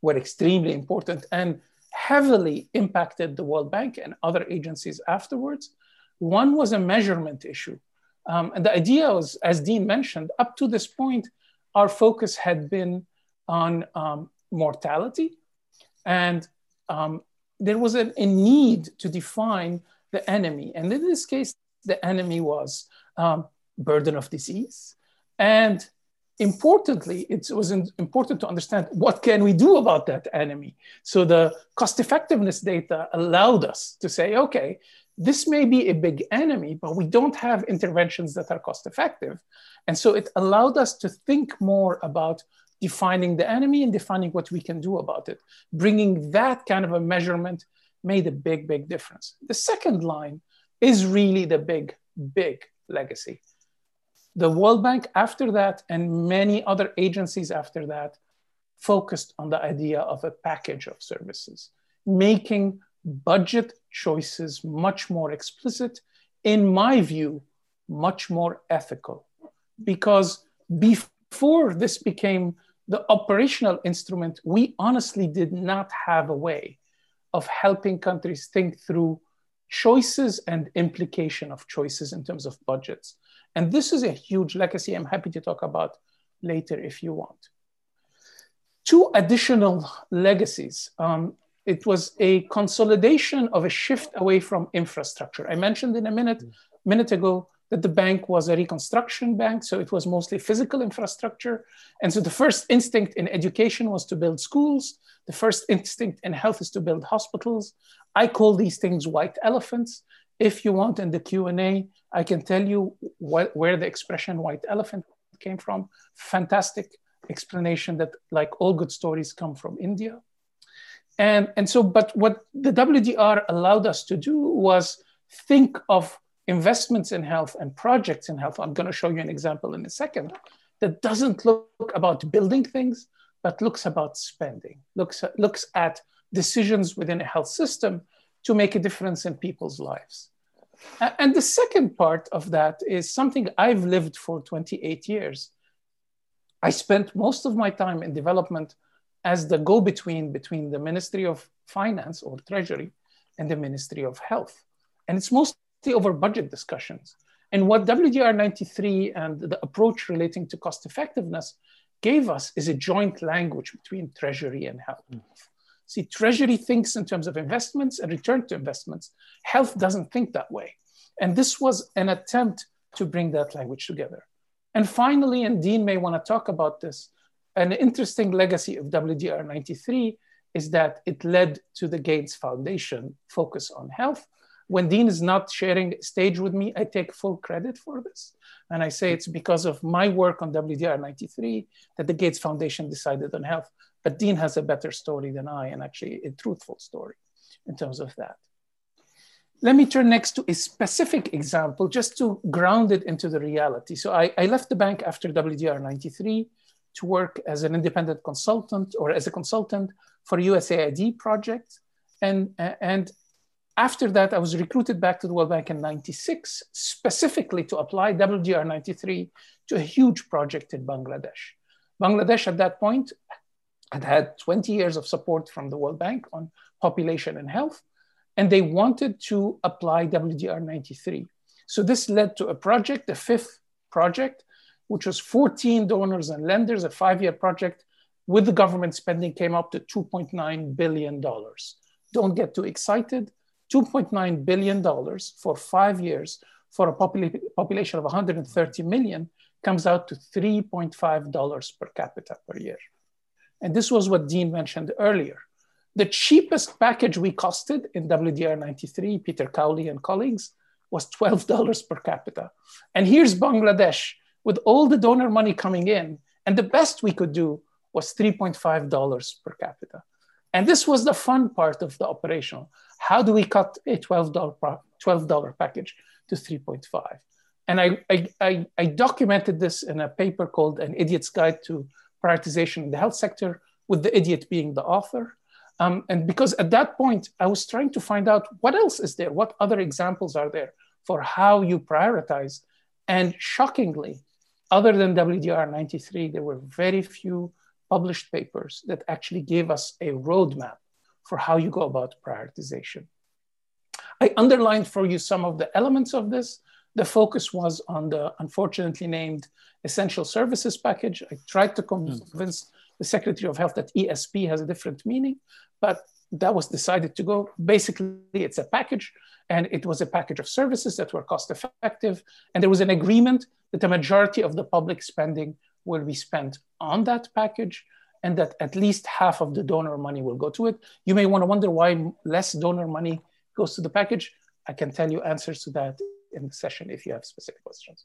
were extremely important and heavily impacted the World Bank and other agencies afterwards. One was a measurement issue. Um, and the idea was, as Dean mentioned, up to this point, our focus had been on um, mortality. And um, there was a, a, need to define the enemy. And in this case, the enemy was um, burden of disease and importantly, it was important to understand what can we do about that enemy. So the cost effectiveness data allowed us to say, okay, this may be a big enemy, but we don't have interventions that are cost effective. And so it allowed us to think more about defining the enemy and defining what we can do about it. Bringing that kind of a measurement made a big, big difference. The second line is really the big, big legacy the World Bank after that and many other agencies after that focused on the idea of a package of services, making budget choices much more explicit, in my view, much more ethical. Because before this became the operational instrument, we honestly did not have a way of helping countries think through choices and implication of choices in terms of budgets. And this is a huge legacy I'm happy to talk about later if you want. Two additional legacies. Um, it was a consolidation of a shift away from infrastructure. I mentioned in a minute, minute ago that the bank was a reconstruction bank, so it was mostly physical infrastructure. And so the first instinct in education was to build schools. The first instinct in health is to build hospitals. I call these things white elephants. If you want in the Q&A, I can tell you where the expression white elephant came from. Fantastic explanation that like all good stories come from India. And, and so, but what the WDR allowed us to do was think of investments in health and projects in health. I'm going to show you an example in a second that doesn't look about building things, but looks about spending, looks at, looks at decisions within a health system to make a difference in people's lives. And the second part of that is something I've lived for 28 years. I spent most of my time in development as the go between between the Ministry of Finance or Treasury and the Ministry of Health. And it's mostly over budget discussions. And what WDR 93 and the approach relating to cost effectiveness gave us is a joint language between Treasury and Health. See, Treasury thinks in terms of investments and return to investments. Health doesn't think that way. And this was an attempt to bring that language together. And finally, and Dean may want to talk about this, an interesting legacy of WDR 93 is that it led to the Gates Foundation focus on health. When Dean is not sharing stage with me, I take full credit for this. And I say it's because of my work on WDR 93 that the Gates Foundation decided on health. But Dean has a better story than I, and actually a truthful story in terms of that. Let me turn next to a specific example just to ground it into the reality. So I, I left the bank after WDR 93 to work as an independent consultant or as a consultant for USAID project. And, and after that, I was recruited back to the World Bank in 96, specifically to apply WDR 93 to a huge project in Bangladesh. Bangladesh at that point had had 20 years of support from the World Bank on population and health, and they wanted to apply WDR 93. So this led to a project, the fifth project, which was 14 donors and lenders, a five-year project with the government spending came up to $2.9 billion. Don't get too excited. $2.9 billion for five years for a popula population of 130 million comes out to $3.5 per capita per year. And this was what Dean mentioned earlier. The cheapest package we costed in WDR 93, Peter Cowley and colleagues, was $12 per capita. And here's Bangladesh with all the donor money coming in. And the best we could do was $3.5 per capita. And this was the fun part of the operational. How do we cut a $12, $12 package to 3.5? And I, I, I, documented this in a paper called An Idiot's Guide to Prioritization in the Health Sector, with the idiot being the author. Um, and because at that point, I was trying to find out what else is there? What other examples are there for how you prioritize? And shockingly, other than WDR 93, there were very few published papers that actually gave us a roadmap for how you go about prioritization. I underlined for you some of the elements of this. The focus was on the unfortunately named Essential Services Package. I tried to hmm. convince the Secretary of Health that ESP has a different meaning, but that was decided to go. Basically, it's a package, and it was a package of services that were cost effective. And there was an agreement that the majority of the public spending will be spent on that package, and that at least half of the donor money will go to it. You may want to wonder why less donor money goes to the package. I can tell you answers to that in the session if you have specific questions.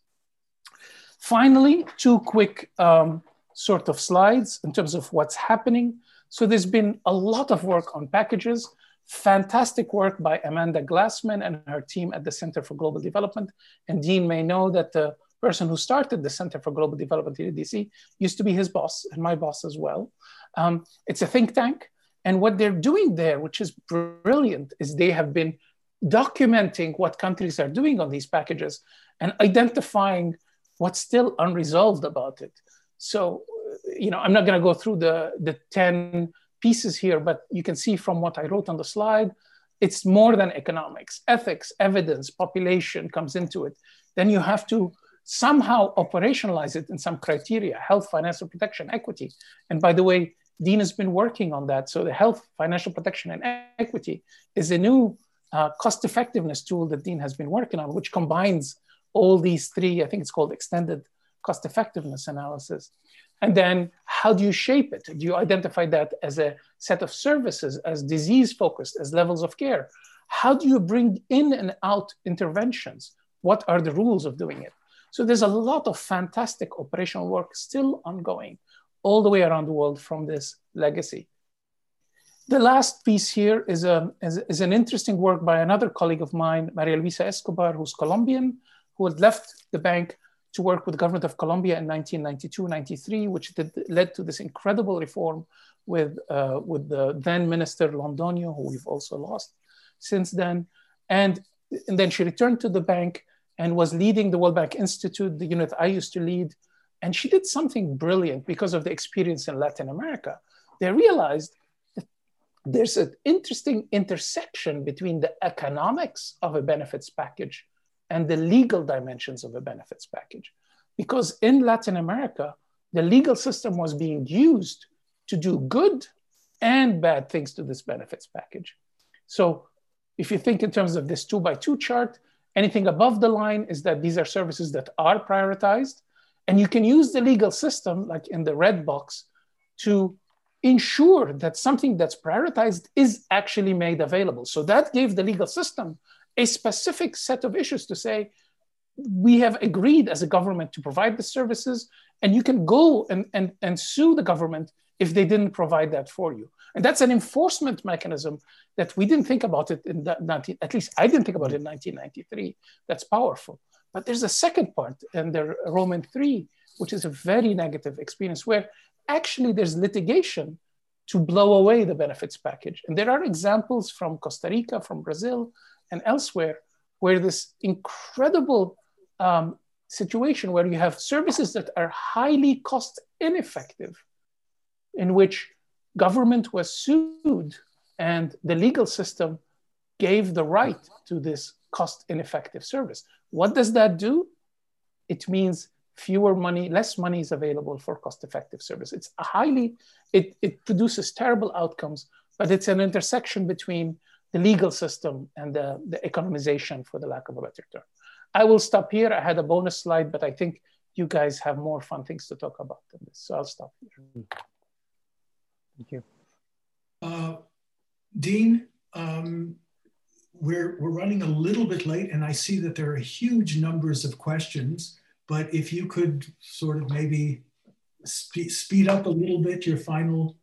Finally, two quick um, sort of slides in terms of what's happening. So there's been a lot of work on packages, fantastic work by Amanda Glassman and her team at the Center for Global Development. And Dean may know that the person who started the Center for Global Development here at DC used to be his boss and my boss as well. Um, it's a think tank. And what they're doing there, which is brilliant, is they have been documenting what countries are doing on these packages and identifying what's still unresolved about it. So, you know, I'm not going to go through the, the 10 pieces here, but you can see from what I wrote on the slide, it's more than economics. Ethics, evidence, population comes into it. Then you have to somehow operationalize it in some criteria health, financial protection, equity. And by the way, Dean has been working on that. So the health, financial protection, and equity is a new uh, cost effectiveness tool that Dean has been working on, which combines all these three, I think it's called extended cost effectiveness analysis. And then how do you shape it? Do you identify that as a set of services, as disease focused, as levels of care? How do you bring in and out interventions? What are the rules of doing it? So there's a lot of fantastic operational work still ongoing all the way around the world from this legacy. The last piece here is, a, is, is an interesting work by another colleague of mine, Maria Luisa Escobar, who's Colombian, who had left the bank to work with the government of Colombia in 1992-93, which did, led to this incredible reform with, uh, with the then minister Londoño, who we've also lost. since then. And, and then she returned to the bank and was leading the World Bank Institute, the unit I used to lead. And she did something brilliant because of the experience in Latin America. They realized there's an interesting intersection between the economics of a benefits package and the legal dimensions of a benefits package. Because in Latin America, the legal system was being used to do good and bad things to this benefits package. So if you think in terms of this two by two chart, anything above the line is that these are services that are prioritized. And you can use the legal system, like in the red box, to ensure that something that's prioritized is actually made available. So that gave the legal system a specific set of issues to say, we have agreed as a government to provide the services, and you can go and, and, and sue the government if they didn't provide that for you. And that's an enforcement mechanism that we didn't think about it in that 19, at least I didn't think about it in 1993. That's powerful. But there's a second part in the Roman 3, which is a very negative experience where actually there's litigation to blow away the benefits package. And there are examples from Costa Rica, from Brazil, and elsewhere where this incredible um, situation where you have services that are highly cost ineffective, in which government was sued and the legal system gave the right to this cost ineffective service. What does that do? It means fewer money, less money is available for cost effective service. It's a highly, it, it produces terrible outcomes, but it's an intersection between the legal system and the, the economization, for the lack of a better term. I will stop here. I had a bonus slide, but I think you guys have more fun things to talk about than this. So I'll stop here. Thank you. Uh, Dean, um, we're, we're running a little bit late and I see that there are huge numbers of questions, but if you could sort of maybe spe speed up a little bit your final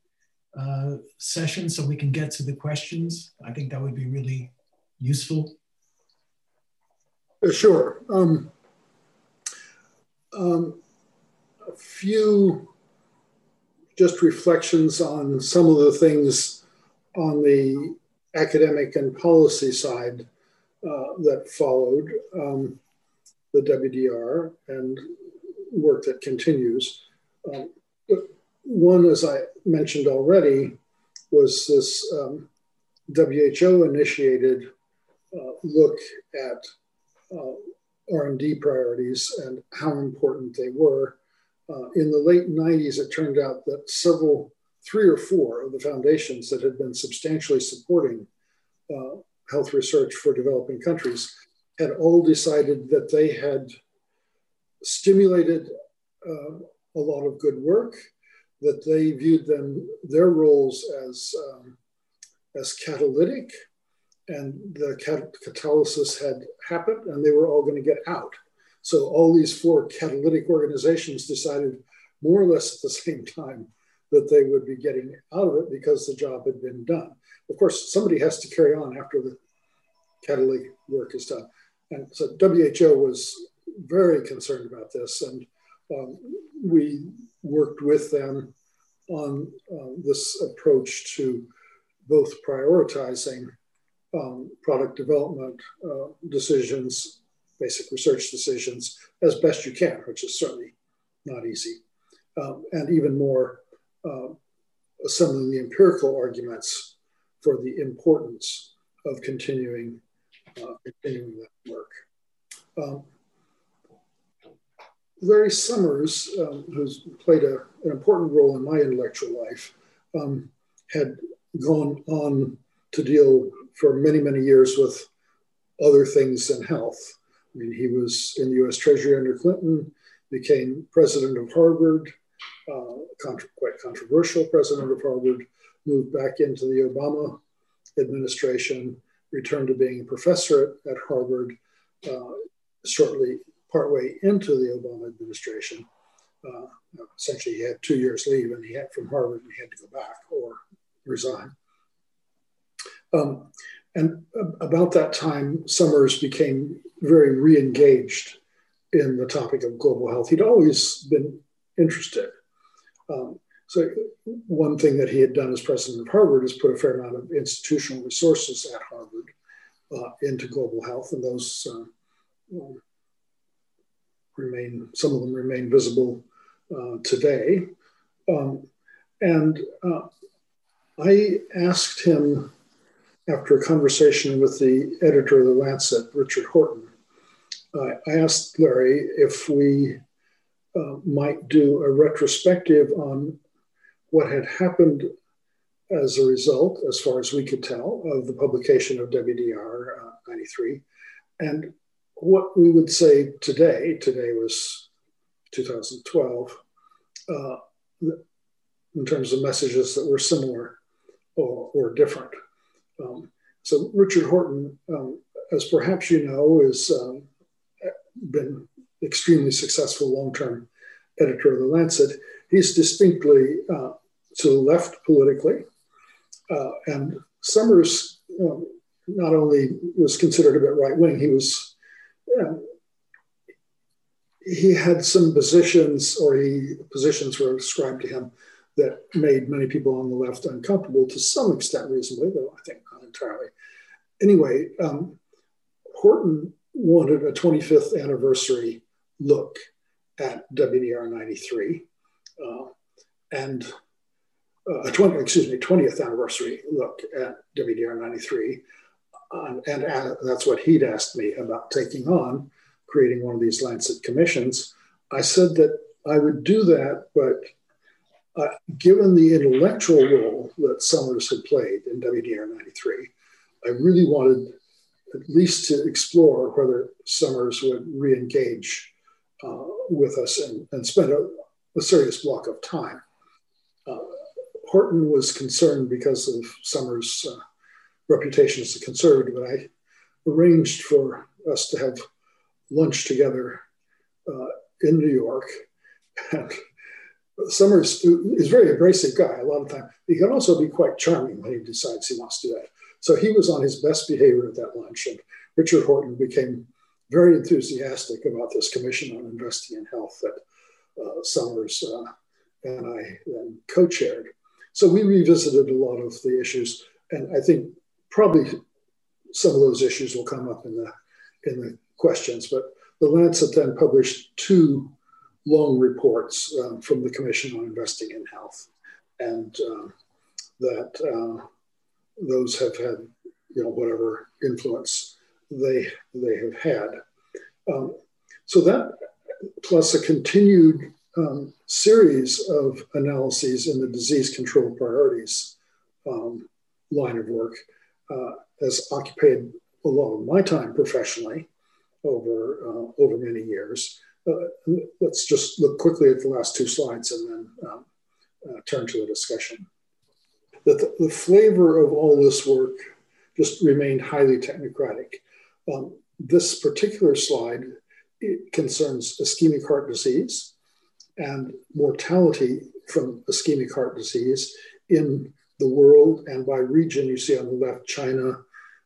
uh, session so we can get to the questions, I think that would be really useful. Uh, sure. Um, um, a few just reflections on some of the things on the academic and policy side uh, that followed um, the WDR and work that continues. Um, one, as I mentioned already, was this um, WHO initiated uh, look at uh, R&D priorities and how important they were. Uh, in the late 90s, it turned out that several, three or four of the foundations that had been substantially supporting uh, health research for developing countries had all decided that they had stimulated uh, a lot of good work, that they viewed them, their roles as, um, as catalytic, and the cat- catalysis had happened and they were all going to get out. So all these four catalytic organizations decided more or less at the *laughs* same time that they would be getting out of it because the job had been done. Of course, somebody has to carry on after the catalytic work is done. And so WHO was very concerned about this, and um, we worked with them on uh, this approach to both prioritizing um, product development uh, decisions, basic research decisions, as best you can, which is certainly not easy. Um, and even more, uh, assembling the empirical arguments for the importance of continuing, uh, continuing that work. Um, Larry Summers, um, who's played a, an important role in my intellectual life, um, had gone on to deal for many, many years with other things than health. I mean, he was in the US Treasury under Clinton, became president of Harvard, uh, contra- quite controversial president of Harvard, moved back into the Obama administration, returned to being a professor at, at Harvard uh, shortly, partway into the Obama administration. Uh, essentially, he had two years leave and he had from Harvard and he had to go back or resign. Um, and about that time, Summers became very re engaged in the topic of global health. He'd always been interested. Um, so, one thing that he had done as president of Harvard is put a fair amount of institutional resources at Harvard uh, into global health, and those uh, remain, some of them remain visible uh, today. Um, and uh, I asked him after a conversation with the editor of The Lancet, Richard Horton, uh, I asked Larry if we uh, might do a retrospective on what had happened as a result, as far as we could tell, of the publication of WDR uh, 93. And what we would say today, today was 2012, uh, in terms of messages that were similar or, or different. Um, so Richard Horton, um, as perhaps you know, has um, been extremely successful long-term editor of the Lancet. He's distinctly uh, to the left politically, uh, and Summers um, not only was considered a bit right-wing, he was uh, he had some positions, or he positions were ascribed to him that made many people on the left uncomfortable to some extent, reasonably, though I think not entirely. Anyway, um, Horton wanted a 25th anniversary look at WDR 93 uh, and uh, a 20, excuse me, 20th anniversary look at WDR 93. Uh, and uh, that's what he'd asked me about taking on, creating one of these Lancet commissions. I said that I would do that, but uh, given the intellectual role that Summers had played in WDR 93, I really wanted at least to explore whether Summers would re engage uh, with us and, and spend a, a, serious block of time. Uh, Horton was concerned because of Summers' uh, reputation as a conservative, and I arranged for us to have lunch together uh, in New York. And Summers is a very abrasive guy a lot of time. He can also be quite charming when he decides he wants to do that. So he was on his best behavior at that lunch, and Richard Horton became very enthusiastic about this commission on investing in health that Summers uh, and I then co-chaired. So we revisited a lot of the issues, and I think probably some of those issues will come up in the in the questions. But the Lancet then published two long reports um, from the Commission on Investing in Health, and um, that uh, those have had, you know, whatever influence they they have had. Um, so that plus a continued um, series of analyses in the disease control priorities um, line of work uh, has occupied a lot of my time professionally over uh, over many years. Uh, let's just look quickly at the last two slides and then um, uh, turn to the discussion. The, the, flavor of all this work just remained highly technocratic. Um, this particular slide concerns ischemic heart disease and mortality from ischemic heart disease in the world and by region. You see on the left China,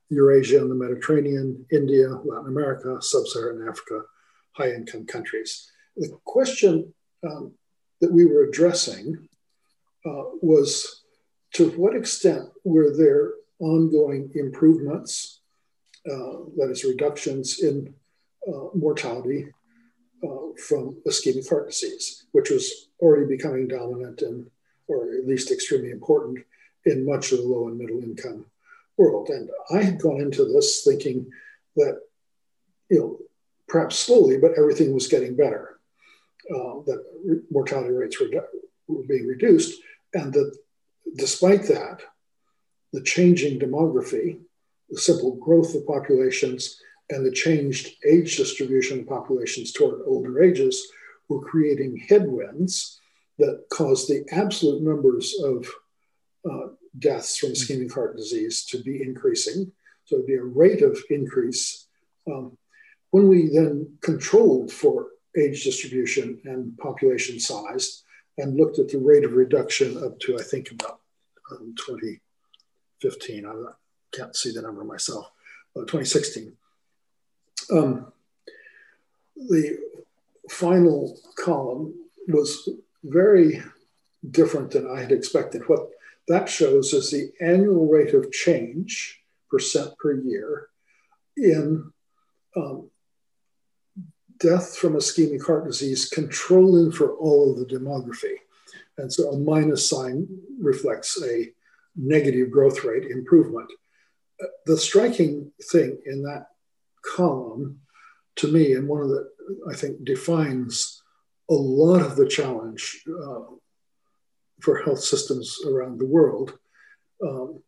Eurasia and the Mediterranean, India, Latin America, Sub Saharan Africa, high income countries. The question um, that we were addressing uh, was to what extent were there ongoing improvements, uh, that is, reductions in uh, mortality uh, from ischemic heart disease, which was already becoming dominant and, or at least extremely important in much of the low and middle income world. And I had gone into this thinking that, you know, perhaps slowly, but everything was getting better. Uh, that re- mortality rates were, were being reduced, and that despite that, the changing demography, the simple growth of populations, and the changed age distribution of populations toward older ages were creating headwinds that caused the absolute numbers of uh, deaths from ischemic heart disease to be increasing. So it'd be a rate of increase um, when we then controlled for age distribution and population size and looked at the rate of reduction up to, I think, about um, 2015, I can't see the number myself, uh, 2016. Um, the final column was very different than I had expected. What that shows is the annual rate of change percent per year in um, death from ischemic heart disease controlling for all of the demography. And so a minus sign reflects a negative growth rate improvement. The striking thing in that column to me, and one of the, I think, defines a lot of the challenge uh, for health systems around the world, um,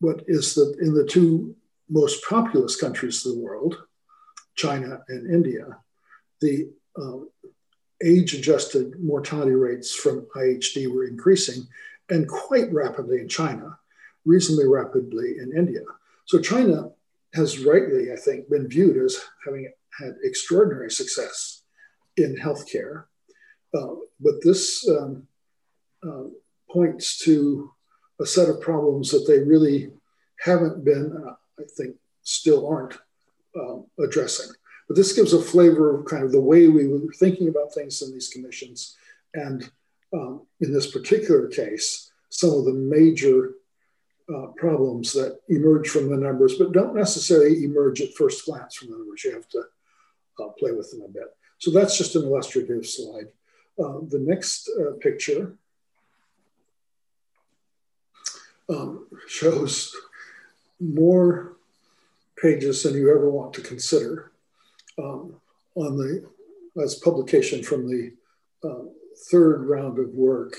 but is that in the two most populous countries of the world, China and India, the um, age adjusted mortality rates from IHD were increasing and quite rapidly in China, reasonably rapidly in India. So China has rightly, I think, been viewed as having had extraordinary success in healthcare. Uh, but this um, uh, points to a set of problems that they really haven't been, uh, I think, still aren't um, addressing. But this gives a flavor of kind of the way we were thinking about things in these commissions. And um, in this particular case, some of the major uh, problems that emerge from the numbers, but don't necessarily emerge at first glance from the numbers. You have to uh, play with them a bit. So that's just an illustrative slide. Uh, the next uh, picture um, shows more pages than you ever want to consider um, on the as publication from the uh, third round of work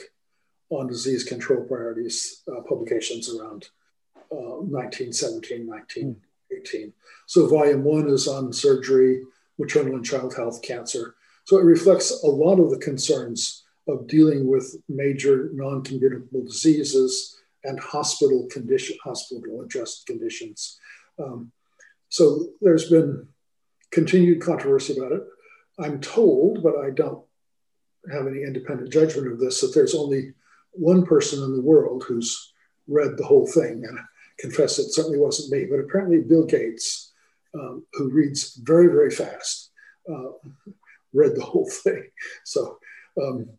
on disease control priorities uh, publications around uh, 1917, 1918. So volume one is on surgery, maternal and child health, cancer. So it reflects a lot of the concerns of dealing with major non-communicable diseases and hospital condition, hospital adjusted conditions. Um, so there's been continued controversy about it. I'm told, but I don't have any independent judgment of this, that there's only one person in the world who's read the whole thing. And I confess it certainly wasn't me, but apparently Bill Gates, um, who reads very, very fast, uh, read the whole thing. *laughs* So, um,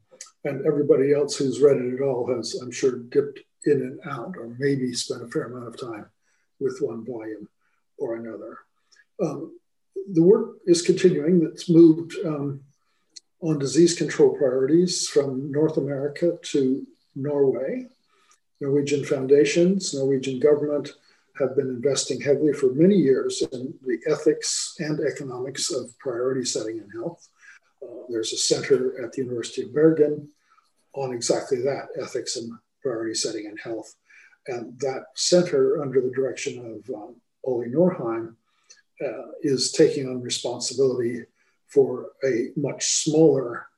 and everybody else who's read it at all has, I'm sure, dipped in and out, or maybe spent a fair amount of time with one volume or another. Um, the work is continuing. That's moved um, on disease control priorities from North America to Norway. Norwegian foundations, Norwegian government have been investing heavily for many years in the ethics and economics of priority setting in health. Uh, there's a center at the University of Bergen on exactly that ethics and priority setting in health. And that center, under the direction of um, Ole Norheim, uh, is taking on responsibility for a much smaller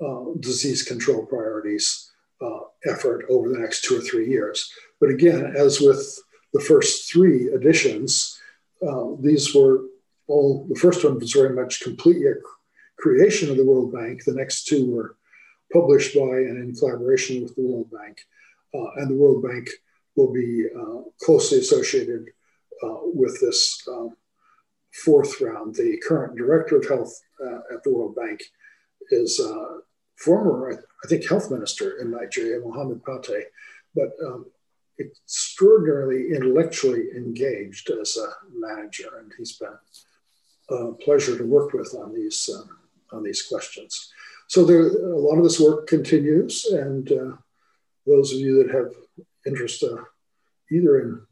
uh, disease control priorities uh, effort over the next two or three years. But again, as with the first three editions, uh, these were all, the first one was very much completely a creation of the World Bank. The next two were published by and in collaboration with the World Bank. Uh, and the World Bank will be uh, closely associated uh, with this um, fourth round. The current director of health uh, at the World Bank is former, I think, health minister in Nigeria, Mohammed Pate, but um, extraordinarily intellectually engaged as a manager, and he's been a pleasure to work with on these um, on these questions. So there, a lot of this work continues, and uh, those of you that have interest, uh, either in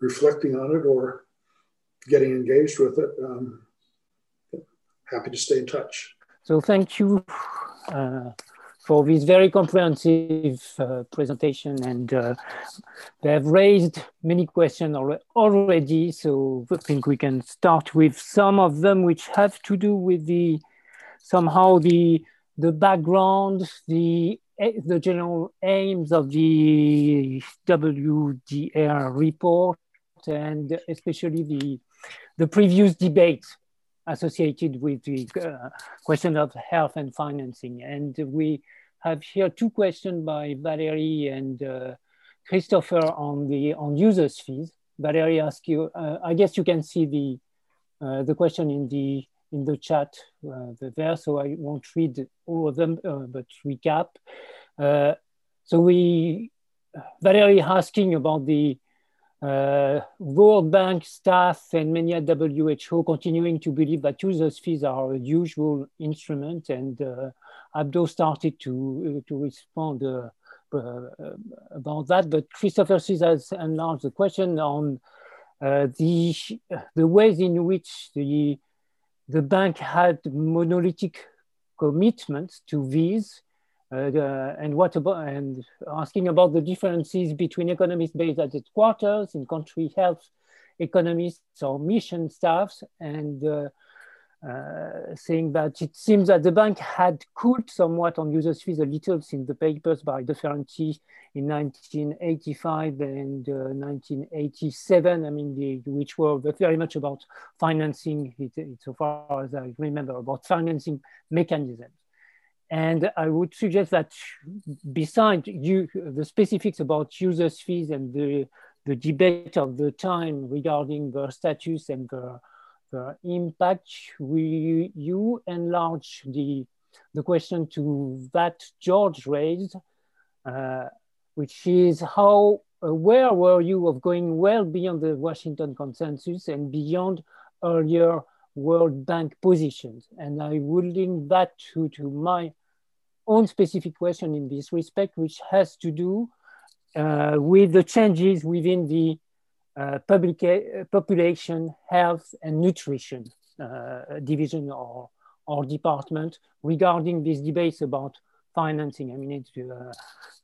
reflecting on it or getting engaged with it, um, happy to stay in touch. So thank you for this very comprehensive uh, presentation and uh, they have raised many questions already. So I think we can start with some of them which have to do with the somehow the the background, the the general aims of the WDR report, and especially the the previous debate associated with the uh, question of health and financing. And we have here two questions by Valerie and uh, Christopher on the on users fees. Valerie asked you, uh, I guess you can see the uh, the question in the in the chat uh, there, so I won't read all of them, uh, but recap. so we, Valerie asking about the uh, World Bank staff and many at WHO continuing to believe that users' fees are a usual instrument, and uh, Abdo started to uh, to respond uh, uh, about that. But Christopher sees has enlarged the question on uh, the the ways in which the the bank had monolithic commitments to these the, and what about and asking about the differences between economists based at headquarters in country health economists or mission staffs and uh, uh, saying that it seems that the bank had cooled somewhat on users fees a little since the papers by De Ferranti in 1985 and uh, 1987, I mean, the, which were very much about financing, it, it, so far as I remember, about financing mechanisms. And I would suggest that besides you, the specifics about users fees and the, the debate of the time regarding the status and the, impact, we, you enlarge the, the question to that George raised, uh, which is how aware were you of going well beyond the Washington consensus and beyond earlier World Bank positions. And I will link that to, to my own specific question in this respect, which has to do uh, with the changes within the uh, public, uh, population health and nutrition uh, division or, or department regarding these debates about financing. I mean, it's uh,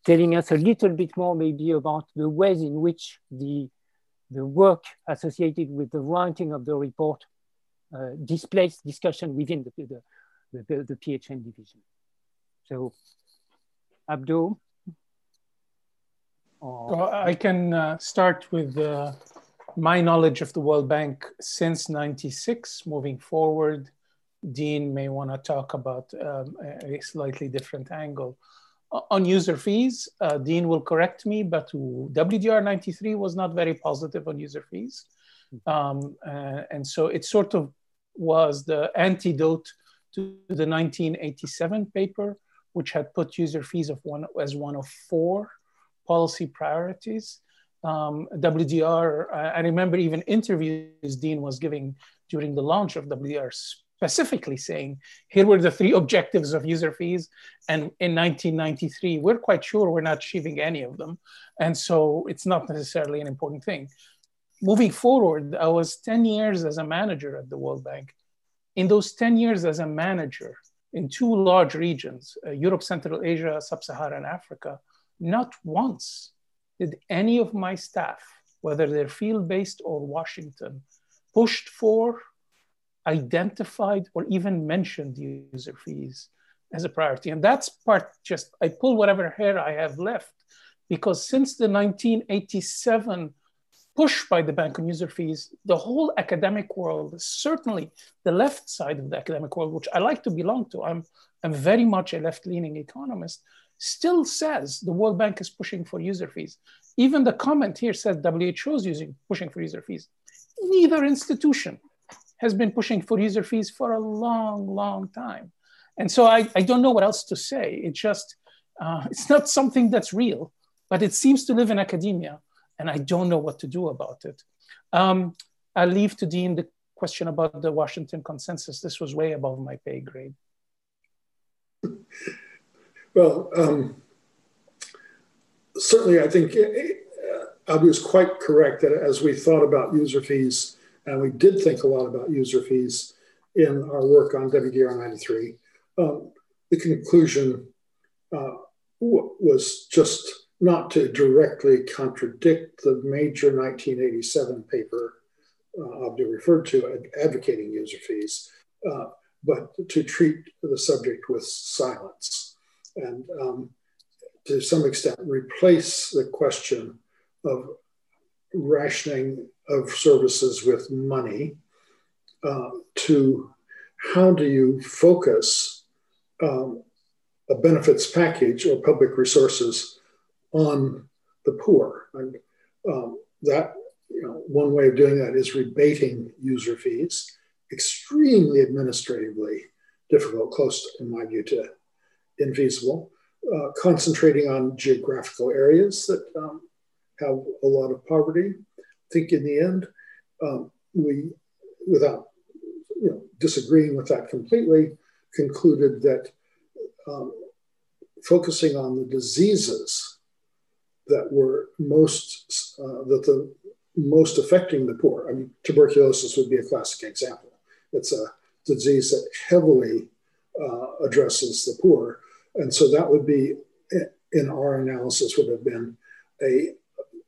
telling us a little bit more maybe about the ways in which the, the work associated with the writing of the report uh, displays discussion within the, the, the, the PHN division. So, Abdo? Well, I can uh, start with uh, my knowledge of the World Bank since 96, moving forward. Dean may want to talk about um, a slightly different angle. On user fees, uh, Dean will correct me, but WDR 93 was not very positive on user fees. Um, uh, and so it sort of was the antidote to the 1987 paper, which had put user fees of one, as one of four policy priorities. Um, WDR, I, I remember even interviews Dean was giving during the launch of WDR specifically saying, here were the three objectives of user fees. And in 1993, we're quite sure we're not achieving any of them. And so it's not necessarily an important thing. Moving forward, I was 10 years as a manager at the World Bank. In those 10 years as a manager in two large regions, uh, Europe, Central Asia, Sub-Saharan Africa, not once did any of my staff, whether they're field-based or Washington, pushed for identified or even mentioned user fees as a priority. And that's part just, I pull whatever hair I have left because since the 1987 push by the bank on user fees, the whole academic world, certainly the left side of the academic world, which I like to belong to, I'm, I'm very much a left leaning economist, still says the World Bank is pushing for user fees. Even the comment here says WHO is using, pushing for user fees. Neither institution has been pushing for user fees for a long, long time. And so I, I don't know what else to say. It just, uh, *laughs* it's not something that's real, but it seems to live in academia, and I don't know what to do about it. Um, I'll leave to Dean the question about the Washington consensus. This was way above my pay grade. Well, um, certainly I think uh, I was quite correct that as we thought about user fees, and we did think a lot about user fees in our work on WDR 93. Um, the conclusion uh, was just not to directly contradict the major 1987 paper uh, Abdo referred to advocating user fees, uh, but to treat the subject with silence. And um, to some extent replace the question of rationing of services with money uh, to how do you focus um, a benefits package or public resources on the poor. And um, that, you know, one way of doing that is rebating user fees, extremely administratively difficult, close, in my view, to infeasible. Uh, concentrating on geographical areas that um, have a lot of poverty, I think in the end, um, we, without you know, disagreeing with that completely, concluded that um, focusing on the diseases that were most uh, that the most affecting the poor. I mean, tuberculosis would be a classic example. It's a disease that heavily uh, addresses the poor, and so that would be in our analysis would have been a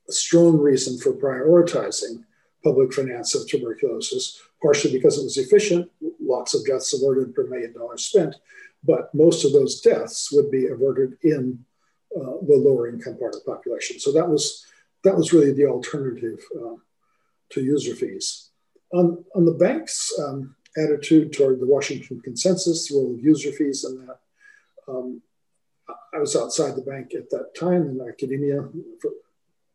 strong reason for prioritizing public finance of tuberculosis, partially because it was efficient, lots of deaths averted per million dollars spent, but most of those deaths would be averted in uh, the lower income part of the population. So that was that was really the alternative uh, to user fees. On, on the bank's um, attitude toward the Washington Consensus, the role of user fees, and that um, I was outside the bank at that time in academia,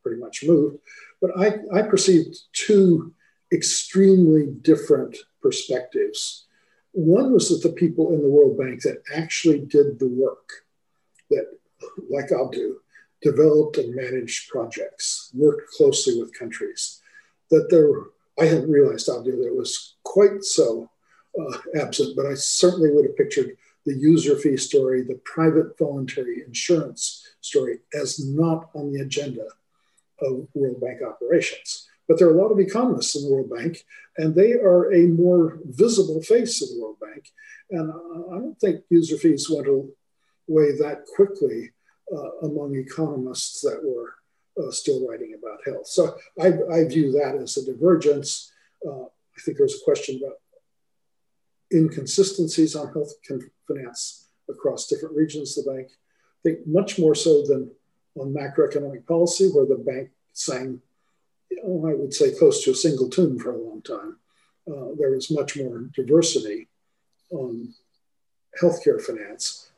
pretty much moved, but I, I perceived two extremely different perspectives. One was that the people in the World Bank that actually did the work, that, like Abdo, developed and managed projects, worked closely with countries, that there, I hadn't realized, Abdo, that it was quite so uh, absent, but I certainly would have pictured the user fee story, the private voluntary insurance story as not on the agenda of World Bank operations. But there are a lot of economists in the World Bank, and they are a more visible face of the World Bank. And I don't think user fees went away that quickly uh, among economists that were uh, still writing about health. So I, I, view that as a divergence. Uh, I think there's a question about inconsistencies on health finance across different regions of the bank. I think much more so than on macroeconomic policy, where the bank sang, oh, I would say, close to a single tune for a long time. Uh, there was much more diversity on healthcare finance,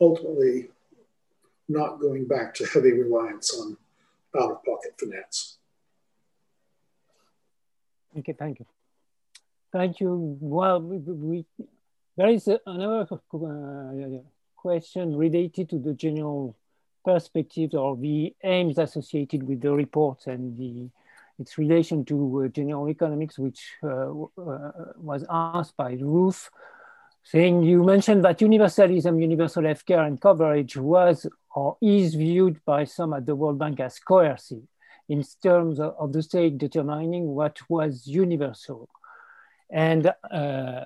ultimately not going back to heavy reliance on out of pocket finance. Okay, thank you. Thank you. Well, we, there is another uh, question related to the general perspectives or the aims associated with the report and the its relation to uh, general economics, which uh, uh, was asked by Ruth, saying you mentioned that universalism, universal healthcare and coverage was or is viewed by some at the World Bank as coercive in terms of, the state determining what was universal. And uh,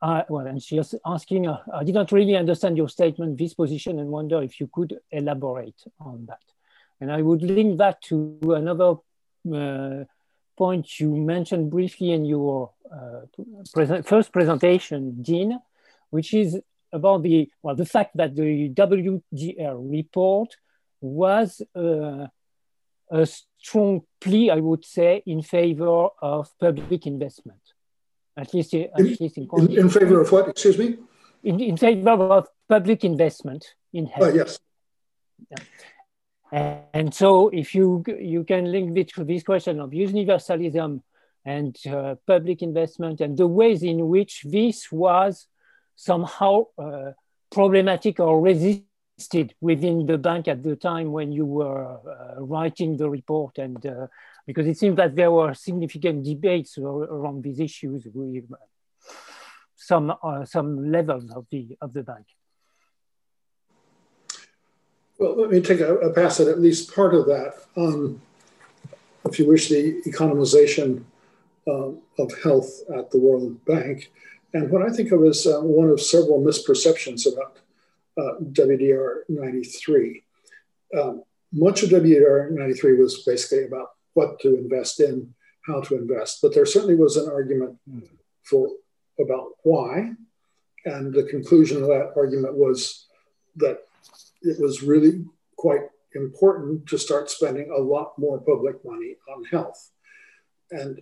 uh, well, and she was asking, uh, I didn't really understand your statement, this position, and wonder if you could elaborate on that. And I would link that to another uh, point you mentioned briefly in your uh, present, first presentation, Dean, which is about the, well, the fact that the WDR report was uh, a strong plea, I would say, in favor of public investment at least, at in, least in, in, in, favor of what? Excuse me. In, in favor of public investment in health. Oh, yes. Yeah. And so, if you you can link to this question of universalism and uh, public investment and the ways in which this was somehow uh, problematic or resisted within the bank at the time when you were uh, writing the report and uh, because it seems that there were significant debates around these issues with some uh, some levels of the of the bank. Well, let me take a, a pass at at least part of that. Um, if you wish, the economization uh, of health at the World Bank, and what I think of as uh, one of several misperceptions about uh, WDR 93. Um, much of WDR 93 was basically about what to invest in, how to invest. But there certainly was an argument for about why. And the conclusion of that argument was that it was really quite important to start spending a lot more public money on health and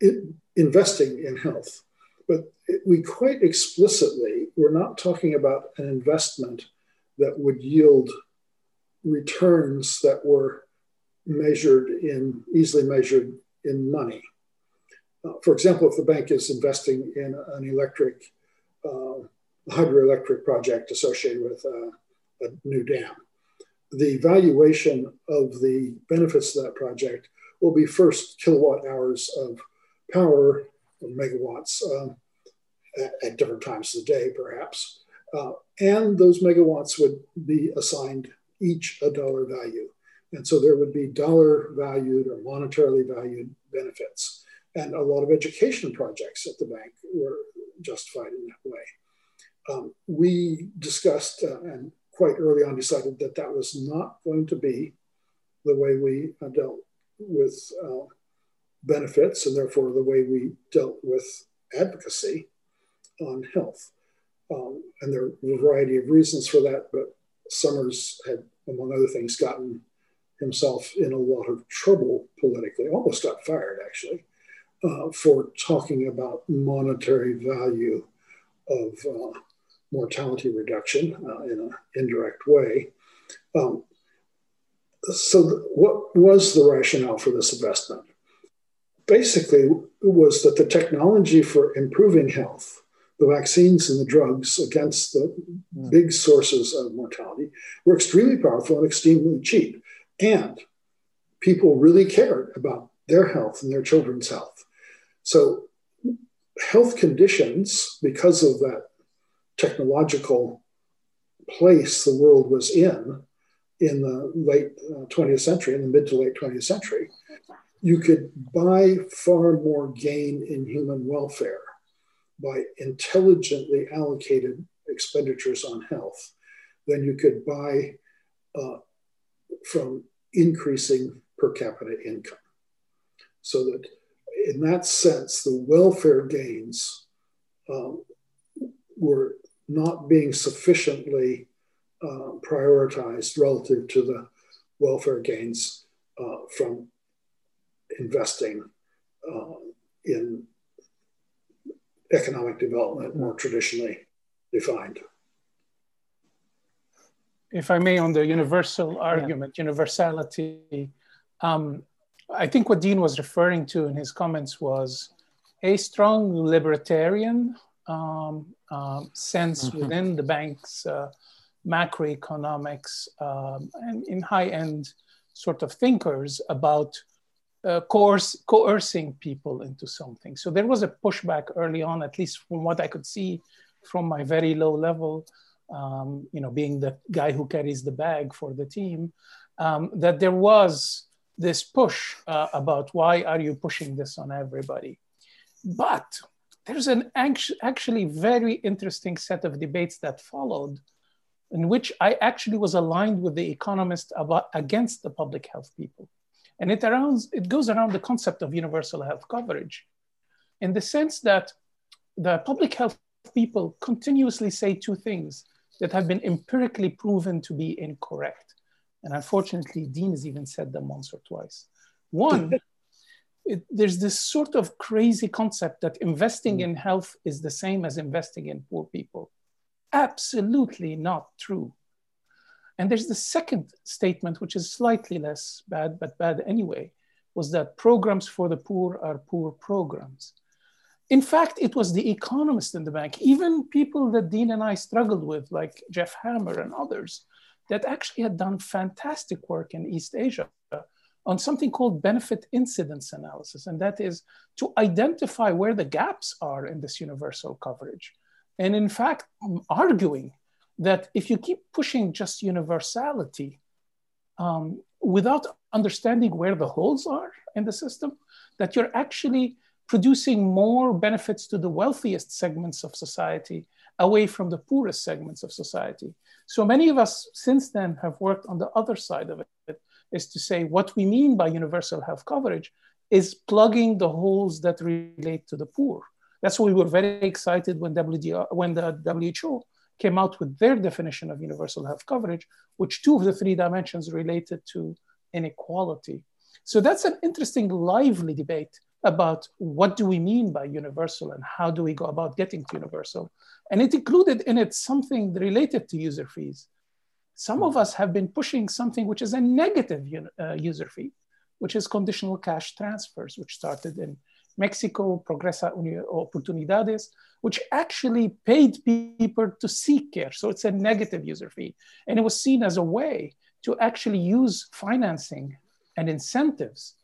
it, investing in health. But it, we quite explicitly were not talking about an investment that would yield returns that were measured in easily measured in money. Uh, for example, if the bank is investing in an electric uh, hydroelectric project associated with uh, a new dam, the valuation of the benefits of that project will be first kilowatt hours of power, or megawatts, um, at, at, different times of the day, perhaps. Uh, and those megawatts would be assigned each a dollar value. And so there would be dollar valued or monetarily valued benefits. And a lot of education projects at the bank were justified in that way. Um, we discussed uh, and quite early on decided that that was not going to be the way we uh, dealt with uh, benefits and therefore the way we dealt with advocacy on health. Um, and there are a variety of reasons for that, but Summers had, among other things, gotten himself in a lot of trouble politically, almost got fired actually, uh, for talking about monetary value of uh, mortality reduction uh, in an indirect way. Um, so, what was the rationale for this investment? Basically, it was that the technology for improving health, the vaccines and the drugs against the mm. big sources of mortality, were extremely powerful and extremely cheap. And people really cared about their health and their children's health. So, health conditions, because of that technological place the world was in in the late uh, 20th century, in the mid to late 20th century, you could buy far more gain in human welfare by intelligently allocated expenditures on health than you could buy uh, from increasing per capita income. So that in that sense, the welfare gains um, were not being sufficiently uh, prioritized relative to the welfare gains uh, from investing uh, in economic development more traditionally defined. If I may, on the universal argument, yeah. universality, um, I think what Dean was referring to in his comments was a strong libertarian um, um, sense mm-hmm. within the bank's uh, macroeconomics um, and in high-end sort of thinkers about uh, coerce, coercing people into something. So there was a pushback early on, at least from what I could see from my very low level, um, you know, being the guy who carries the bag for the team, um, that there was this push uh, about why are you pushing this on everybody? But there's an actually very interesting set of debates that followed in which I actually was aligned with the economist about, against the public health people. And it, around, it goes around the concept of universal health coverage in the sense that the public health people continuously say two things that have been empirically proven to be incorrect. And unfortunately, Dean has even said them once or twice. One, *laughs* it, there's this sort of crazy concept that investing mm. in health is the same as investing in poor people. Absolutely not true. And there's the second statement, which is slightly less bad, but bad anyway, was that programs for the poor are poor programs. In fact, it was the economists in the bank, even people that Dean and I struggled with, like Jeff Hammer and others, that actually had done fantastic work in East Asia on something called benefit incidence analysis, and that is to identify where the gaps are in this universal coverage. And in fact, arguing that if you keep pushing just universality um, without understanding where the holes are in the system, that you're actually producing more benefits to the wealthiest segments of society away from the poorest segments of society. So many of us since then have worked on the other side of it, is to say what we mean by universal health coverage is plugging the holes that relate to the poor. That's why we were very excited when, WDR, when the WHO came out with their definition of universal health coverage, which two of the three dimensions related to inequality. So that's an interesting, lively debate about what do we mean by universal and how do we go about getting to universal. And it included in it something related to user fees. Some of us have been pushing something which is a negative uh, user fee, which is conditional cash transfers, which started in Mexico, Progresa Oportunidades, which actually paid people to seek care. So it's a negative user fee. And it was seen as a way to actually use financing and incentives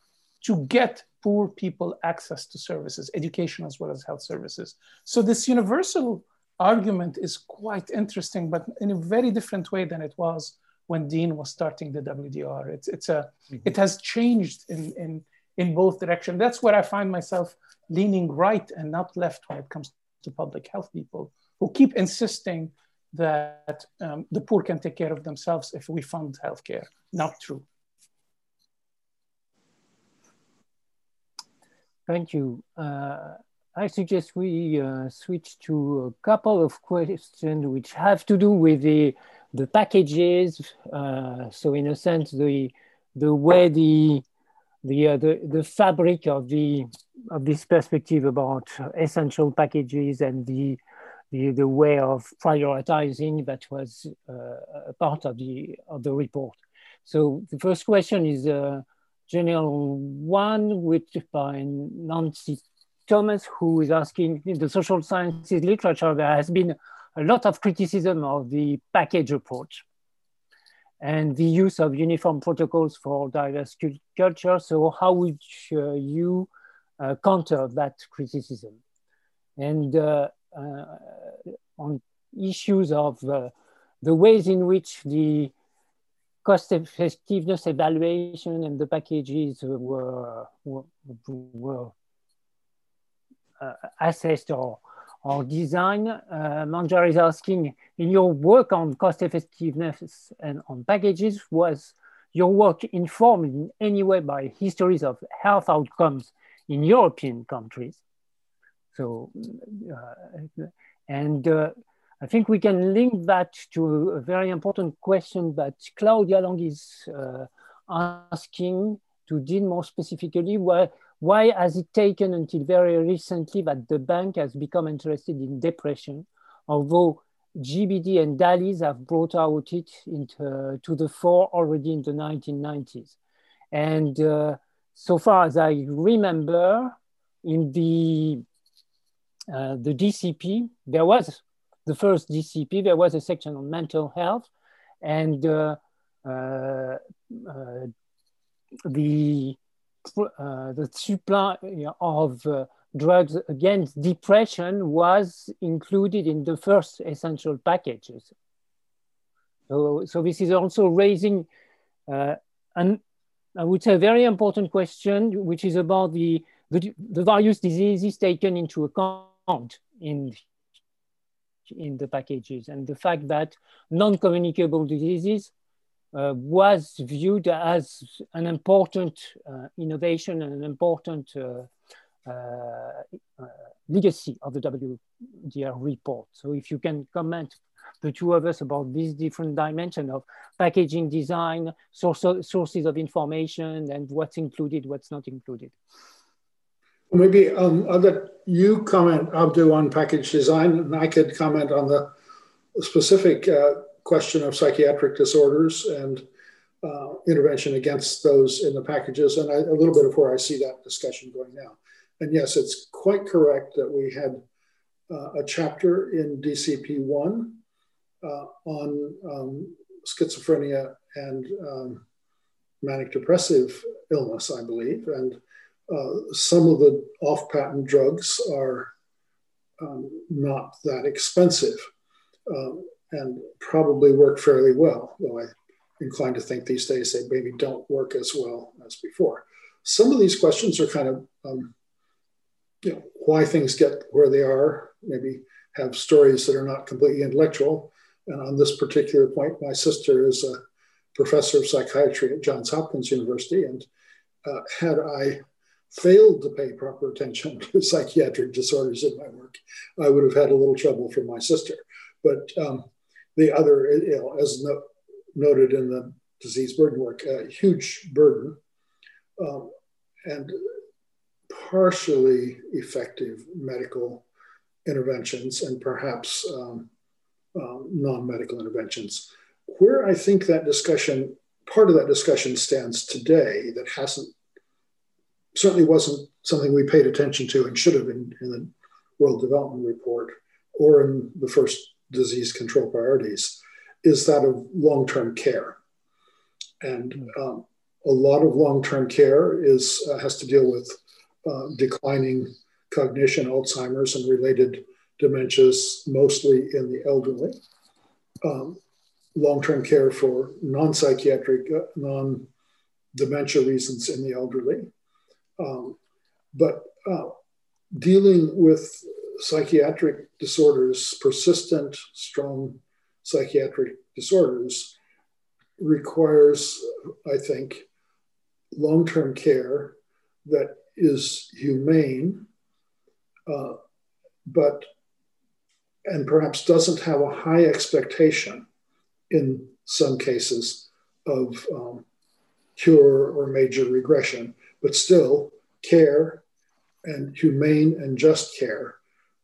to get poor people access to services, education as well as health services. So this universal argument is quite interesting, but in a very different way than it was when Dean was starting the WDR. It's, it's a, mm-hmm. it has changed in, in, in both directions. That's where I find myself leaning right and not left when it comes to public health people who keep insisting that um, the poor can take care of themselves if we fund healthcare. Not true. Thank you. Uh, I suggest we uh, switch to a couple of questions which have to do with the the packages. Uh, so in a sense, the the way the the, uh, the the fabric of the of this perspective about essential packages and the the, the way of prioritizing that was uh, a part of the of the report. So the first question is a general one, which by Nancy Thomas, who is asking in the social sciences literature, there has been a lot of criticism of the package approach and the use of uniform protocols for diverse cultures. So how would uh, you uh, counter that criticism? And uh, uh on issues of uh, the ways in which the cost effectiveness evaluation and the packages were, were, were assessed or, or designed. Uh, Manjar is asking, in your work on cost effectiveness and on packages, was your work informed in any way by histories of health outcomes in European countries? So, uh, and uh, I think we can link that to a very important question that Claudia Long is uh, asking to Dean more specifically, why, why has it taken until very recently that the bank has become interested in depression, although GBD and DALYs have brought out it into, to the fore already in the 1990s. And uh, so far as I remember, in the, uh, the DCP, there was the first DCP, there was a section on mental health and uh, uh, uh the uh, the supply of uh, drugs against depression was included in the first essential packages. So, so this is also raising uh, an, I would say, a very important question, which is about the, the, the various diseases taken into account in, in the packages and the fact that non-communicable diseases uh, was viewed as an important uh, innovation and an important uh, uh, uh, legacy of the WDR report. So if you can comment the two of us about these different dimension of packaging design, source sources of information, and what's included, what's not included. Maybe um, I'll let you comment, Abdo, on package design, and I could comment on the specific uh, question of psychiatric disorders and uh, intervention against those in the packages, and I, a little bit of where I see that discussion going now. And yes, it's quite correct that we had uh, a chapter in DCP 1 uh, on um, schizophrenia and um, manic depressive illness, I believe. And uh, some of the off patent drugs are um, not that expensive. And probably work fairly well, though I'm inclined to think these days they maybe don't work as well as before. Some of these questions are kind of, um, you know, why things get where they are, maybe have stories that are not completely intellectual. And on this particular point, my sister is a professor of psychiatry at Johns Hopkins University. And uh, had I failed to pay proper attention *laughs* to psychiatric disorders in my work, I would have had a little trouble from my sister. But um, the other, you know, as no, noted in the disease burden work, a huge burden um, and partially effective medical interventions and perhaps um, um, non-medical interventions. Where I think that discussion, part of that discussion stands today that hasn't, certainly wasn't something we paid attention to and should have in, in the World Development Report or in the first disease control priorities is that of long term care. And um, a lot of long-term care is uh, has to deal with uh, declining cognition, Alzheimer's, and related dementias, mostly in the elderly. Um, long-term care for non-psychiatric, uh, non-dementia reasons in the elderly. Um, but uh, dealing with psychiatric disorders, persistent, strong psychiatric disorders, requires, I think, long term care that is humane, uh, but and perhaps doesn't have a high expectation in some cases of um, cure or major regression, but still care and humane and just care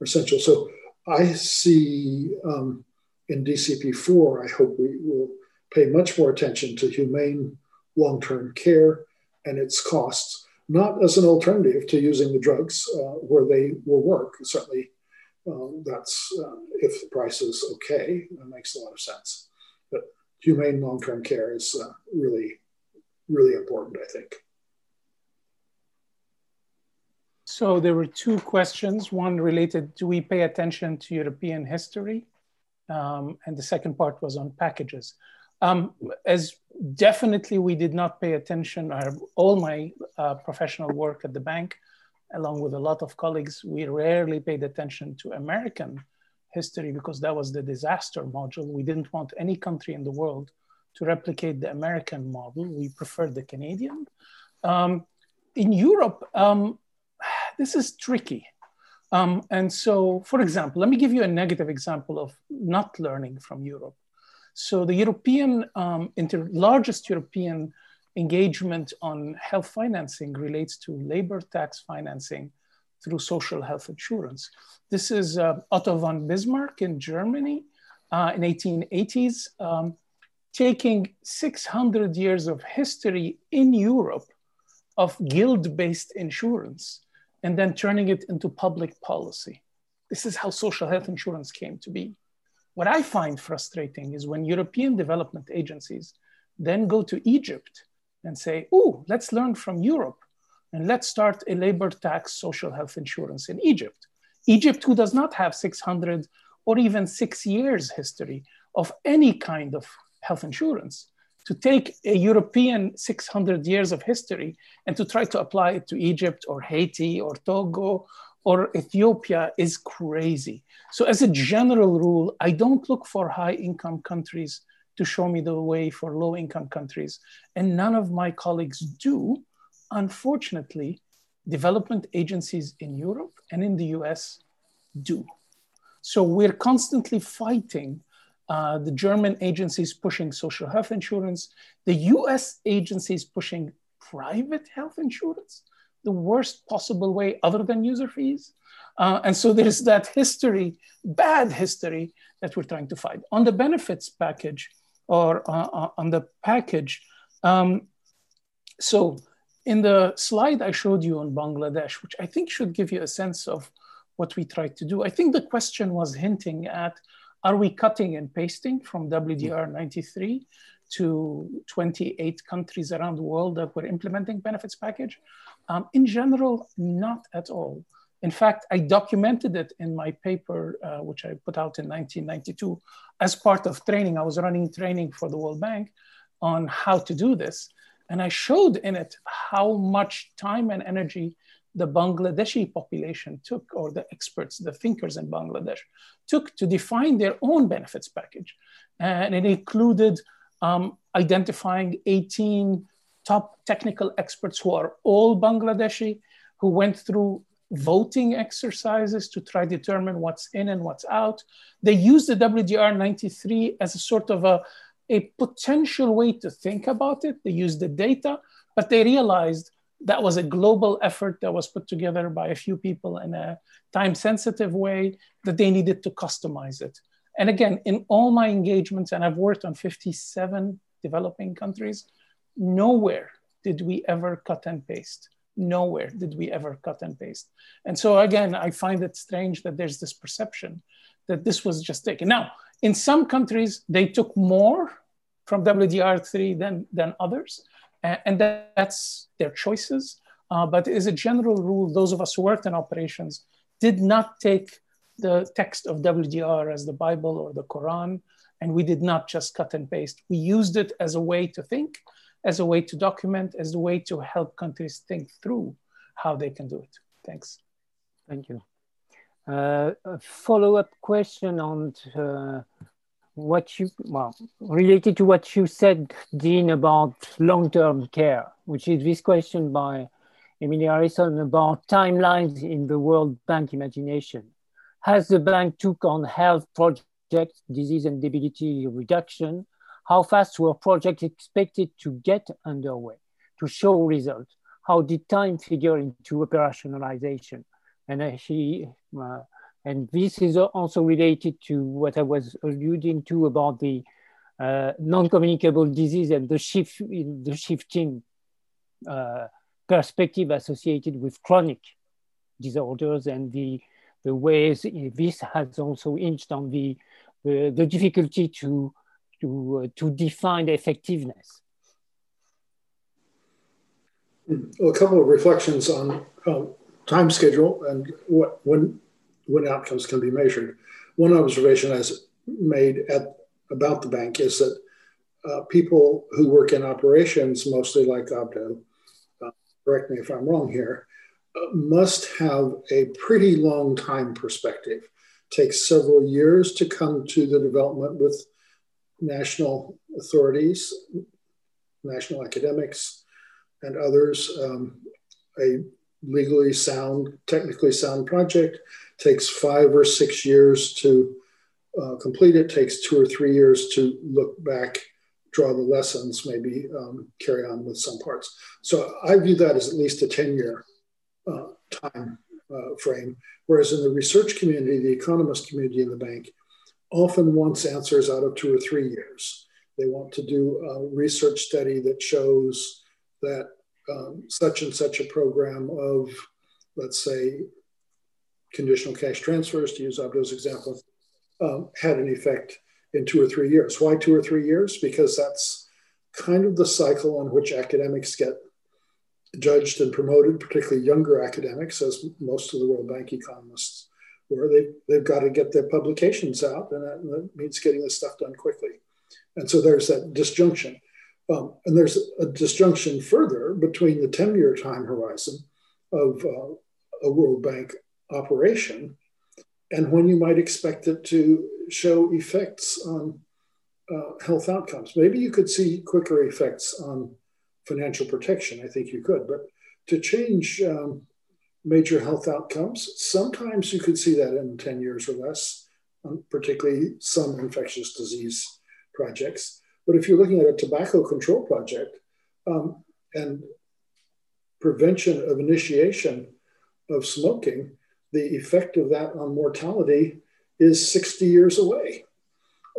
essential. So I see um, in DCP4, I hope we will pay much more attention to humane long term care and its costs, not as an alternative to using the drugs uh, where they will work. Certainly, um, that's uh, if the price is okay, that makes a lot of sense. But humane long term care is uh, really, really important, I think. So there were two questions. One related, do we pay attention to European history? Um, and the second part was on packages. Um, as definitely we did not pay attention, all my uh, professional work at the bank, along with a lot of colleagues, we rarely paid attention to American history because that was the disaster module. We didn't want any country in the world to replicate the American model. We preferred the Canadian. Um, in Europe, um, this is tricky. Um, and so, for example, let me give you a negative example of not learning from Europe. So the European, um, inter- largest European engagement on health financing relates to labor tax financing through social health insurance. This is uh, Otto von Bismarck in Germany uh, in 1880s, um, taking 600 years of history in Europe of guild-based insurance and then turning it into public policy. This is how social health insurance came to be. What I find frustrating is when European development agencies then go to Egypt and say, oh, let's learn from Europe and let's start a labor tax social health insurance in Egypt. Egypt, who does not have 600 or even six years history of any kind of health insurance, to take a European 600 years of history and to try to apply it to Egypt or Haiti or Togo or Ethiopia is crazy. So, as a general rule, I don't look for high income countries to show me the way for low income countries. And none of my colleagues do. Unfortunately, development agencies in Europe and in the US do. So, we're constantly fighting uh, the German agencies pushing social health insurance, the US agencies pushing private health insurance, the worst possible way other than user fees. Uh, and so there's that history, bad history that we're trying to fight. On the benefits package or uh, uh on the package, um, so in the slide I showed you on Bangladesh, which I think should give you a sense of what we tried to do, I think the question was hinting at are we cutting and pasting from WDR 93 to 28 countries around the world that were implementing benefits package? Um, in general, not at all. In fact, I documented it in my paper, uh, which I put out in 1992 as part of training. I was running training for the World Bank on how to do this. And I showed in it how much time and energy the Bangladeshi population took, or the experts, the thinkers in Bangladesh, took to define their own benefits package. And it included um, identifying 18 top technical experts who are all Bangladeshi, who went through voting exercises to try to determine what's in and what's out. They used the WDR 93 as a sort of a, a potential way to think about it. They used the data, but they realized that was a global effort that was put together by a few people in a time sensitive way that they needed to customize it. And again, in all my engagements, and I've worked on 57 developing countries, nowhere did we ever cut and paste. Nowhere did we ever cut and paste. And so, again, I find it strange that there's this perception that this was just taken. Now, in some countries, they took more from WDR3 than, than others. And, and that, that's their choices. Uh, but as a general rule, those of us who worked in operations did not take the text of WDR as the Bible or the Quran, and we did not just cut and paste. We used it as a way to think, as a way to document, as a way to help countries think through how they can do it. Thanks. Thank you. Uh, a follow-up question on uh, what you, well, related to what you said, Dean, about long-term care, which is this question by Emilia Harrison about timelines in the World Bank imagination. Has the bank took on health projects, disease and debility reduction? How fast were projects expected to get underway to show results? How did time figure into operationalization? And she, uh, and this is also related to what I was alluding to about the uh, non-communicable disease and the shift in the shifting uh, perspective associated with chronic disorders and the, the ways this has also hinged on the, the, the difficulty to, to, uh, to define effectiveness. Well, a couple of reflections on um, time schedule and what when when outcomes can be measured. One observation I made at about the bank is that uh, people who work in operations, mostly like Abdo, correct me if I'm wrong here, uh, must have a pretty long time perspective. Takes several years to come to the development with national authorities, national academics, and others. Um, a legally sound, technically sound project takes five or six years to uh, complete it, takes two or three years to look back draw the lessons, maybe um, carry on with some parts. So I view that as at least a 10 year uh, time uh, frame. Whereas in the research community, the economist community in the bank often wants answers out of two or three years. They want to do a research study that shows that um, such and such a program of, let's say, conditional cash transfers, to use Abdo's example, um, had an effect in two or three years. Why two or three years? Because that's kind of the cycle on which academics get judged and promoted, particularly younger academics, as most of the World Bank economists were. They, they've got to get their publications out, and that, that means getting this stuff done quickly. And so there's that disjunction. Um, and there's a disjunction further between the 10 year time horizon of uh, a World Bank operation and when you might expect it to show effects on uh, health outcomes. Maybe you could see quicker effects on financial protection. I think you could, but to change um, major health outcomes, sometimes you could see that in 10 years or less, um, particularly some infectious disease projects. But if you're looking at a tobacco control project um, and prevention of initiation of smoking, the effect of that on mortality is 60 years away.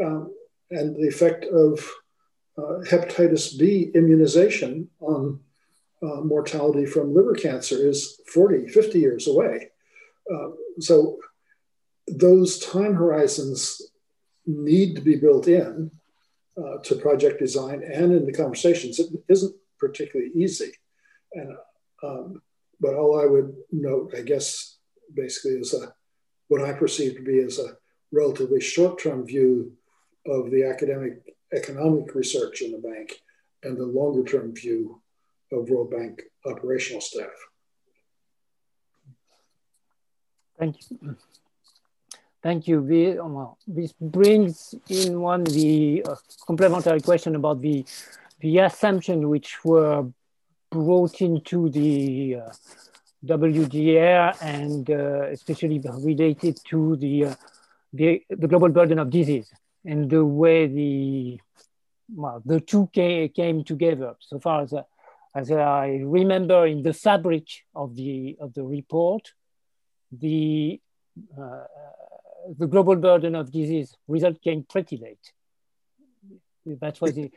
Um, and the effect of uh, hepatitis B immunization on uh, mortality from liver cancer is 40, 50 years away. Uh, so those time horizons need to be built in uh, to project design and in the conversations. It isn't particularly easy. And, um, but all I would note, I guess, basically is a what I perceive to be as a relatively short-term view of the academic economic research in the bank and the longer-term view of World Bank operational staff. Thank you. Thank you. This brings in one the uh, complementary question about the the assumption which were brought into the uh, WDR and uh, especially related to the, uh, the, the global burden of disease and the way the well, the two came, came together. So far as, as I remember in the fabric of the of the report, the uh, the global burden of disease result came pretty late. That was it.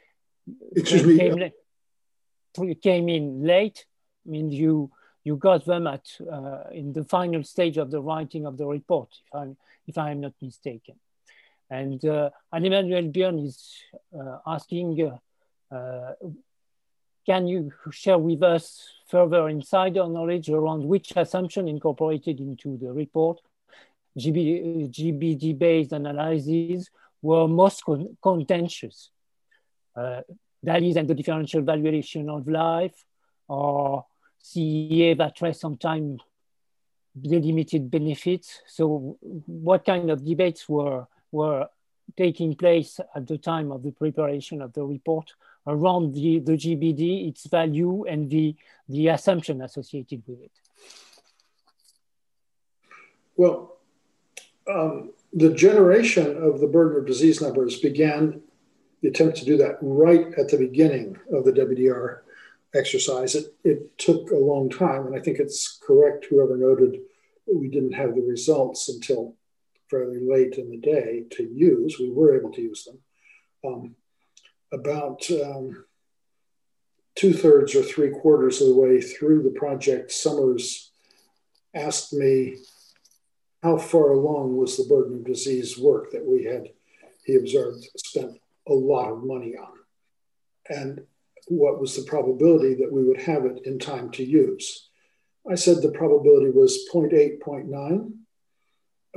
Excuse me. Came, came in late. I mean, you you got them at uh, in the final stage of the writing of the report, if I'm if I am not mistaken. And uh, Emmanuel Björn is uh, asking, uh, uh, can you share with us further insider knowledge around which assumption incorporated into the report, GB, GBD-based analyses were most con contentious? Uh, that is, and the differential valuation of life, or CEA that trace time delimited benefits. So what kind of debates were, were taking place at the time of the preparation of the report around the, the GBD, its value, and the, the assumption associated with it? Well, um, the generation of the burden of disease numbers began the attempt to do that right at the beginning of the WDR exercise. It, it took a long time, and I think it's correct, whoever noted that we didn't have the results until fairly late in the day to use. We were able to use them. Um, about um, two thirds or three quarters of the way through the project, Summers asked me how far along was the burden of disease work that we had, he observed, spent a lot of money on. And what was the probability that we would have it in time to use? I said the probability was 0.8, 0.9.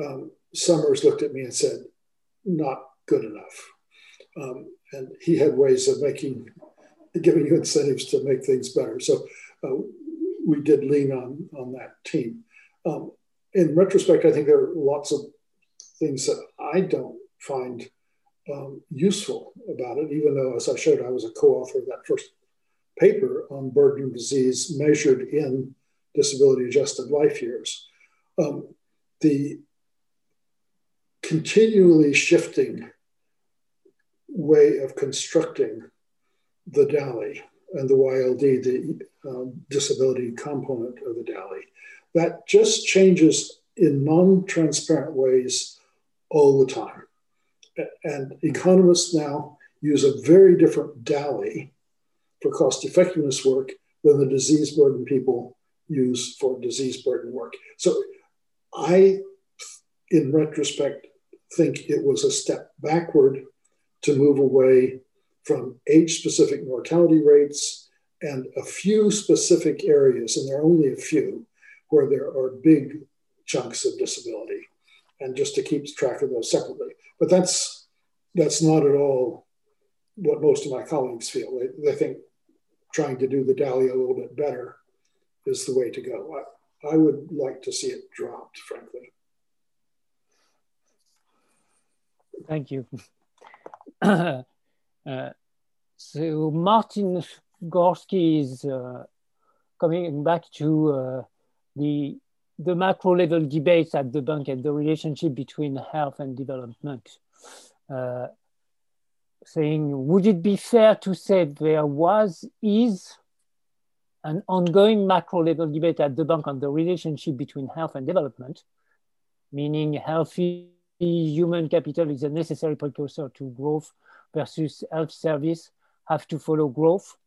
Um, Summers looked at me and said, not good enough. Um, and he had ways of making, giving you incentives to make things better. So uh, we did lean on, on that team. Um, in retrospect, I think there are lots of things that I don't find um, useful about it, even though, as I showed, I was a co author of that first paper on burden of disease measured in disability adjusted life years. Um, the continually shifting way of constructing the DALY and the YLD, the um, disability component of the DALY, that just changes in non transparent ways all the time. And economists now use a very different DALY for cost effectiveness work than the disease burden people use for disease burden work. So I, in retrospect, think it was a step backward to move away from age specific mortality rates and a few specific areas, and there are only a few, where there are big chunks of disability, and just to keep track of those separately. But that's that's not at all what most of my colleagues feel. They, they think trying to do the DALY a little bit better is the way to go. I, I would like to see it dropped, frankly. Thank you. *coughs* uh, so Martin Gorski is uh, coming back to uh, the the macro level debates at the bank and the relationship between health and development. Uh, saying, would it be fair to say there was, is an ongoing macro level debate at the bank on the relationship between health and development, meaning healthy human capital is a necessary precursor to growth versus health service have to follow growth.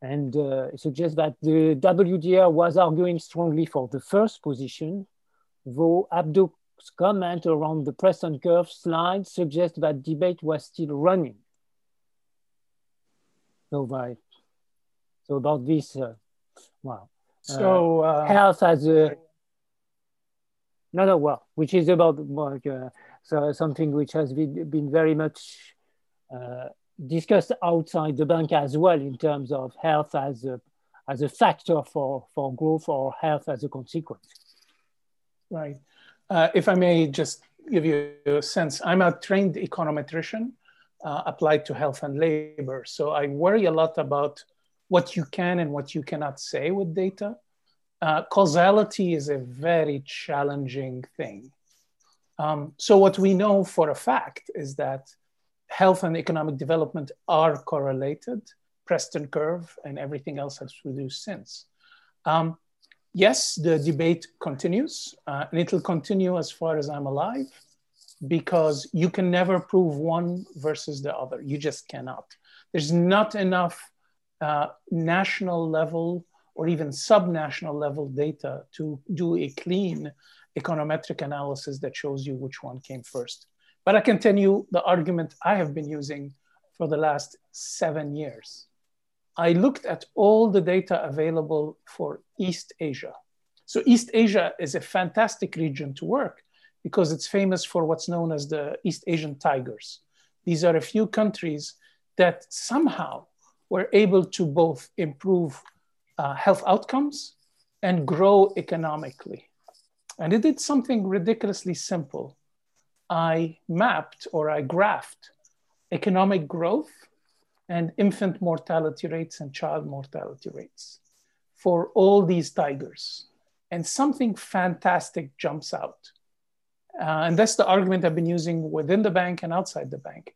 And uh, suggests that the WDR was arguing strongly for the first position, though Abdo's comment around the Preston curve slide suggests that debate was still running. So, by, so about this, uh, wow. So uh, health as a no, no, well, which is about uh, so something which has been, been very much uh, discussed outside the bank as well in terms of health as a, as a factor for, for growth or health as a consequence. Right. Uh, if I may just give you a sense, I'm a trained econometrician uh, applied to health and labor. So I worry a lot about what you can and what you cannot say with data uh, causality is a very challenging thing. Um, so what we know for a fact is that health and economic development are correlated, Preston curve and everything else has reduced since. Um, yes, the debate continues uh, and it will continue as far as I'm alive because you can never prove one versus the other. You just cannot. There's not enough uh, national level or even subnational level data to do a clean econometric analysis that shows you which one came first. But I can tell you the argument I have been using for the last seven years. I looked at all the data available for East Asia. So East Asia is a fantastic region to work because it's famous for what's known as the East Asian tigers. These are a few countries that somehow were able to both improve uh, health outcomes and grow economically. And it did something ridiculously simple. I mapped or I graphed economic growth and infant mortality rates and child mortality rates for all these tigers. And something fantastic jumps out. Uh, and that's the argument I've been using within the bank and outside the bank.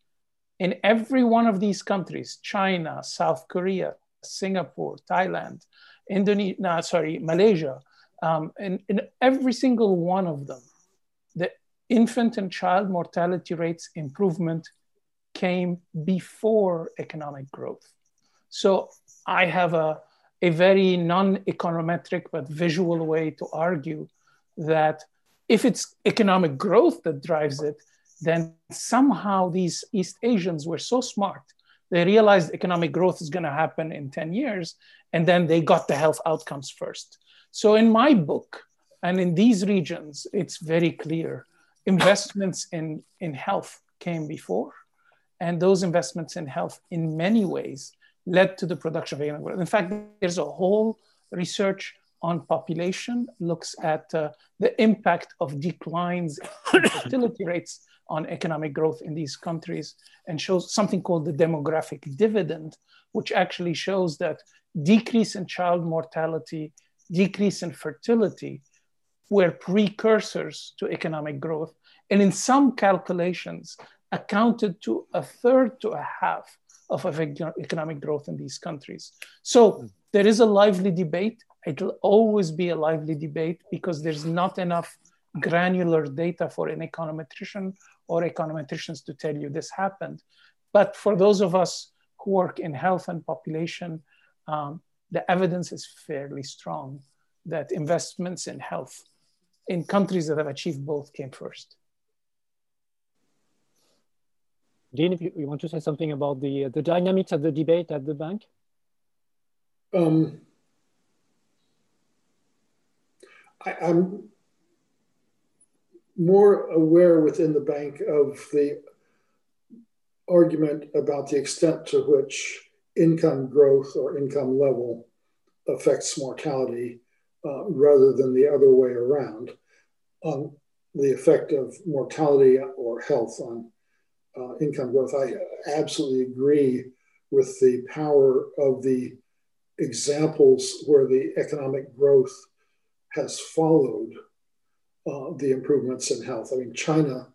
In every one of these countries, China, South Korea, Singapore, Thailand, Indonesia, no, sorry, Malaysia, um, in, in every single one of them, the infant and child mortality rates improvement came before economic growth. So I have a, a very non econometric but visual way to argue that if it's economic growth that drives it, then somehow these East Asians were so smart. They realized economic growth is going to happen in 10 years, and then they got the health outcomes first. So, in my book and in these regions, it's very clear investments in, in health came before, and those investments in health, in many ways, led to the production of economic growth. In fact, there's a whole research on population looks at uh, the impact of declines in *coughs* fertility rates on economic growth in these countries and shows something called the demographic dividend, which actually shows that decrease in child mortality, decrease in fertility were precursors to economic growth. And in some calculations, accounted to a third to a half of economic growth in these countries. So there is a lively debate. It'll always be a lively debate because there's not enough granular data for an econometrician or econometricians to tell you this happened. But for those of us who work in health and population, um, the evidence is fairly strong that investments in health in countries that have achieved both came first. Dean, if you, you, want to say something about the, the dynamics of the debate at the bank? Um, I, I'm more aware within the bank of the argument about the extent to which income growth or income level affects mortality uh, rather than the other way around on the effect of mortality or health on uh, income growth. I absolutely agree with the power of the examples where the economic growth has followed uh, the improvements in health. I mean, China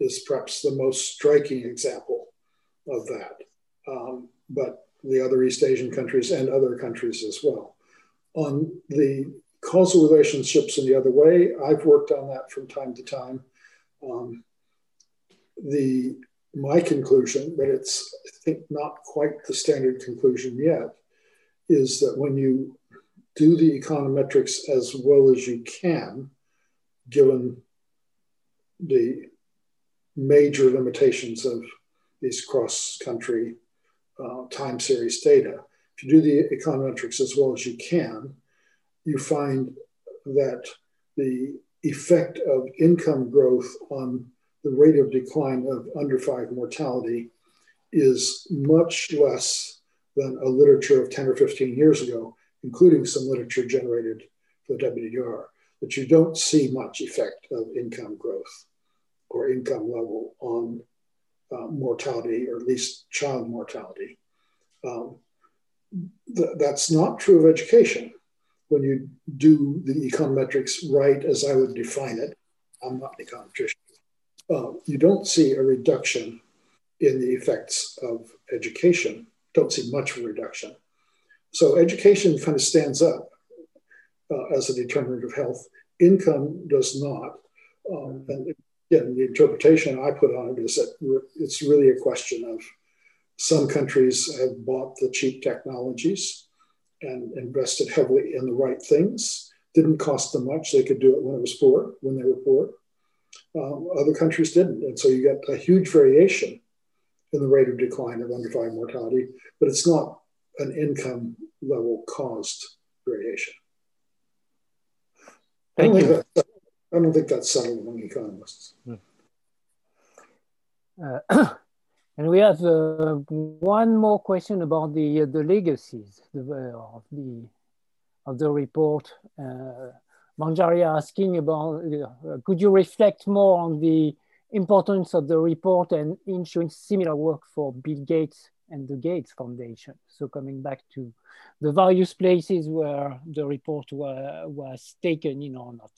is perhaps the most striking example of that, um, but the other East Asian countries and other countries as well. On the causal relationships in the other way, I've worked on that from time to time. Um, the my conclusion, but it's I think not quite the standard conclusion yet, is that when you do the econometrics as well as you can, given the major limitations of these cross-country uh, time series data, if you do the econometrics as well as you can, you find that the effect of income growth on the rate of decline of under five mortality is much less than a literature of 10 or 15 years ago, including some literature generated for the WDR, that you don't see much effect of income growth or income level on uh, mortality, or at least child mortality. Um, th- that's not true of education. When you do the econometrics right as I would define it, I'm not an econometrician, uh, you don't see a reduction in the effects of education. Don't see much of a reduction. So education kind of stands up uh, as a determinant of health. Income does not. Um, and again, the interpretation I put on it is that it's really a question of some countries have bought the cheap technologies and invested heavily in the right things. Didn't cost them much. They could do it when it was poor, when they were poor. Um, other countries didn't. And so you get a huge variation in the rate of decline of under five mortality, but it's not an income level caused variation. Thank I you. That, I don't think that's settled among economists. Uh, *clears throat* and we have uh, one more question about the uh, the legacies of the of the report. Uh, Manjari asking about uh, could you reflect more on the importance of the report and ensuring similar work for Bill Gates and the Gates Foundation. So coming back to the various places where the report were, was taken in or not.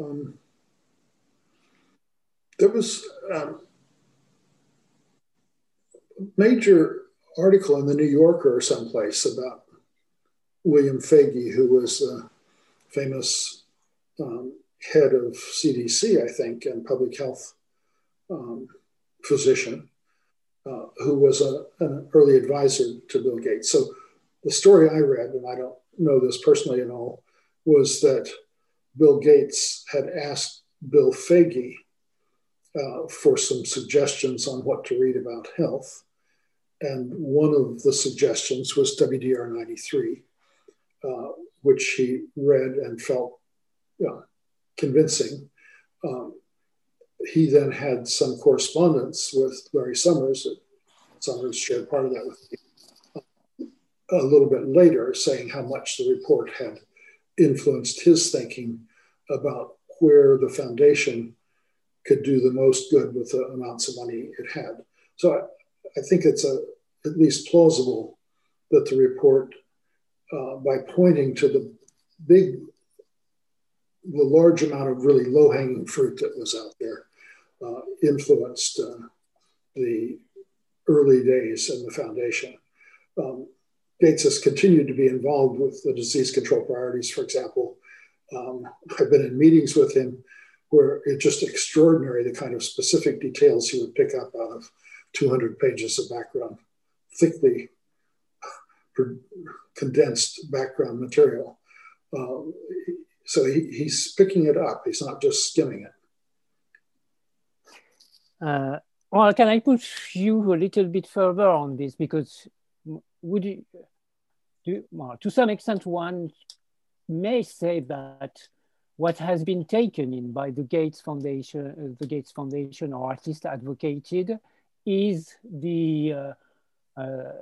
Um, there was um, a major article in the New Yorker or someplace about William Foege, who was a famous um, head of CDC, I think, and public health um, physician, uh, who was a, an early advisor to Bill Gates. So the story I read, and I don't know this personally at all, was that Bill Gates had asked Bill Foege uh, for some suggestions on what to read about health. And one of the suggestions was WDR 93, uh, which he read and felt convincing. Um, he then had some correspondence with Larry Summers. Summers shared part of that with me a little bit later, saying how much the report had influenced his thinking about where the foundation could do the most good with the amounts of money it had. So I, I think it's a, at least plausible that the report, uh, by pointing to the big the large amount of really low hanging fruit that was out there uh, influenced uh, the early days in the foundation. Um, Gates has continued to be involved with the disease control priorities, for example. Um, I've been in meetings with him where it's just extraordinary the kind of specific details he would pick up out of 200 pages of background, thickly condensed background material. Um, so he, he's picking it up. He's not just skimming it. Uh, well, can I push you a little bit further on this? Because would you, do, well, to some extent, one may say that what has been taken in by the Gates Foundation, uh, the Gates Foundation, or least advocated, is the uh, uh,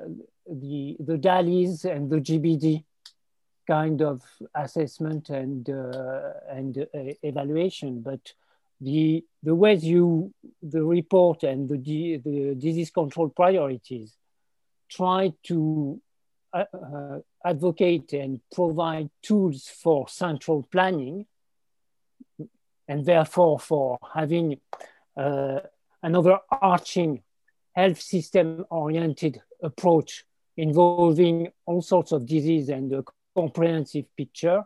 the the DALYs and the GBD kind of assessment and uh, and uh, evaluation, but the the ways you the report and the the disease control priorities try to uh, advocate and provide tools for central planning and therefore for having uh, an overarching health system oriented approach involving all sorts of disease and a comprehensive picture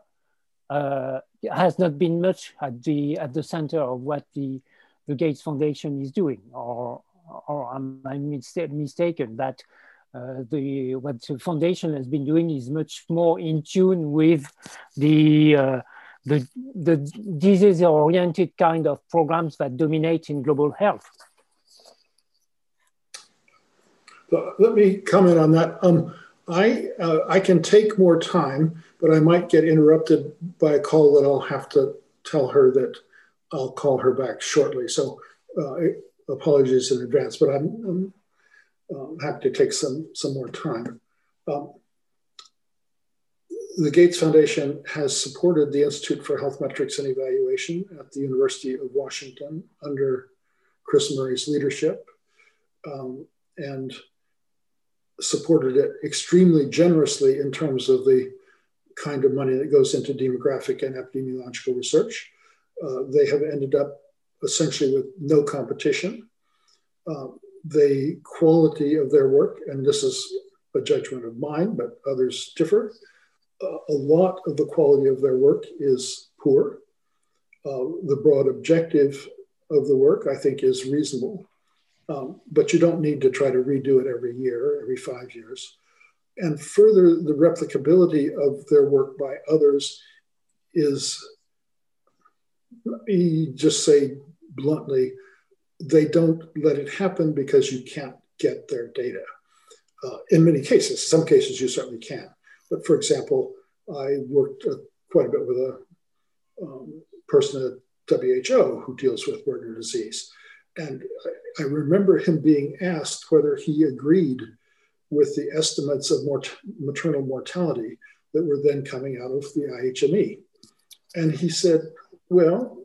uh, has not been much at the at the center of what the the Gates Foundation is doing, or or am I mistaken that uh, the what the foundation has been doing is much more in tune with the uh, the the disease oriented kind of programs that dominate in global health. Let me comment on that. Um, I, uh, I can take more time, but I might get interrupted by a call that I'll have to tell her that I'll call her back shortly. So uh, apologies in advance, but I'm, I'm um, happy to take some, some more time. Um, the Gates Foundation has supported the Institute for Health Metrics and Evaluation at the University of Washington under Chris Murray's leadership. Um, and supported it extremely generously in terms of the kind of money that goes into demographic and epidemiological research. Uh, they have ended up essentially with no competition. Uh, the quality of their work, and this is a judgment of mine, but others differ, a lot of the quality of their work is poor. Uh, the broad objective of the work, I think, is reasonable. Um, but you don't need to try to redo it every year, every five years. And further, the replicability of their work by others is, let me just say bluntly, they don't let it happen because you can't get their data. Uh, in many cases, some cases you certainly can. But for example, I worked uh, quite a bit with a um, person at WHO who deals with Werner disease. And I, remember him being asked whether he agreed with the estimates of mort- maternal mortality that were then coming out of the IHME. And he said, well,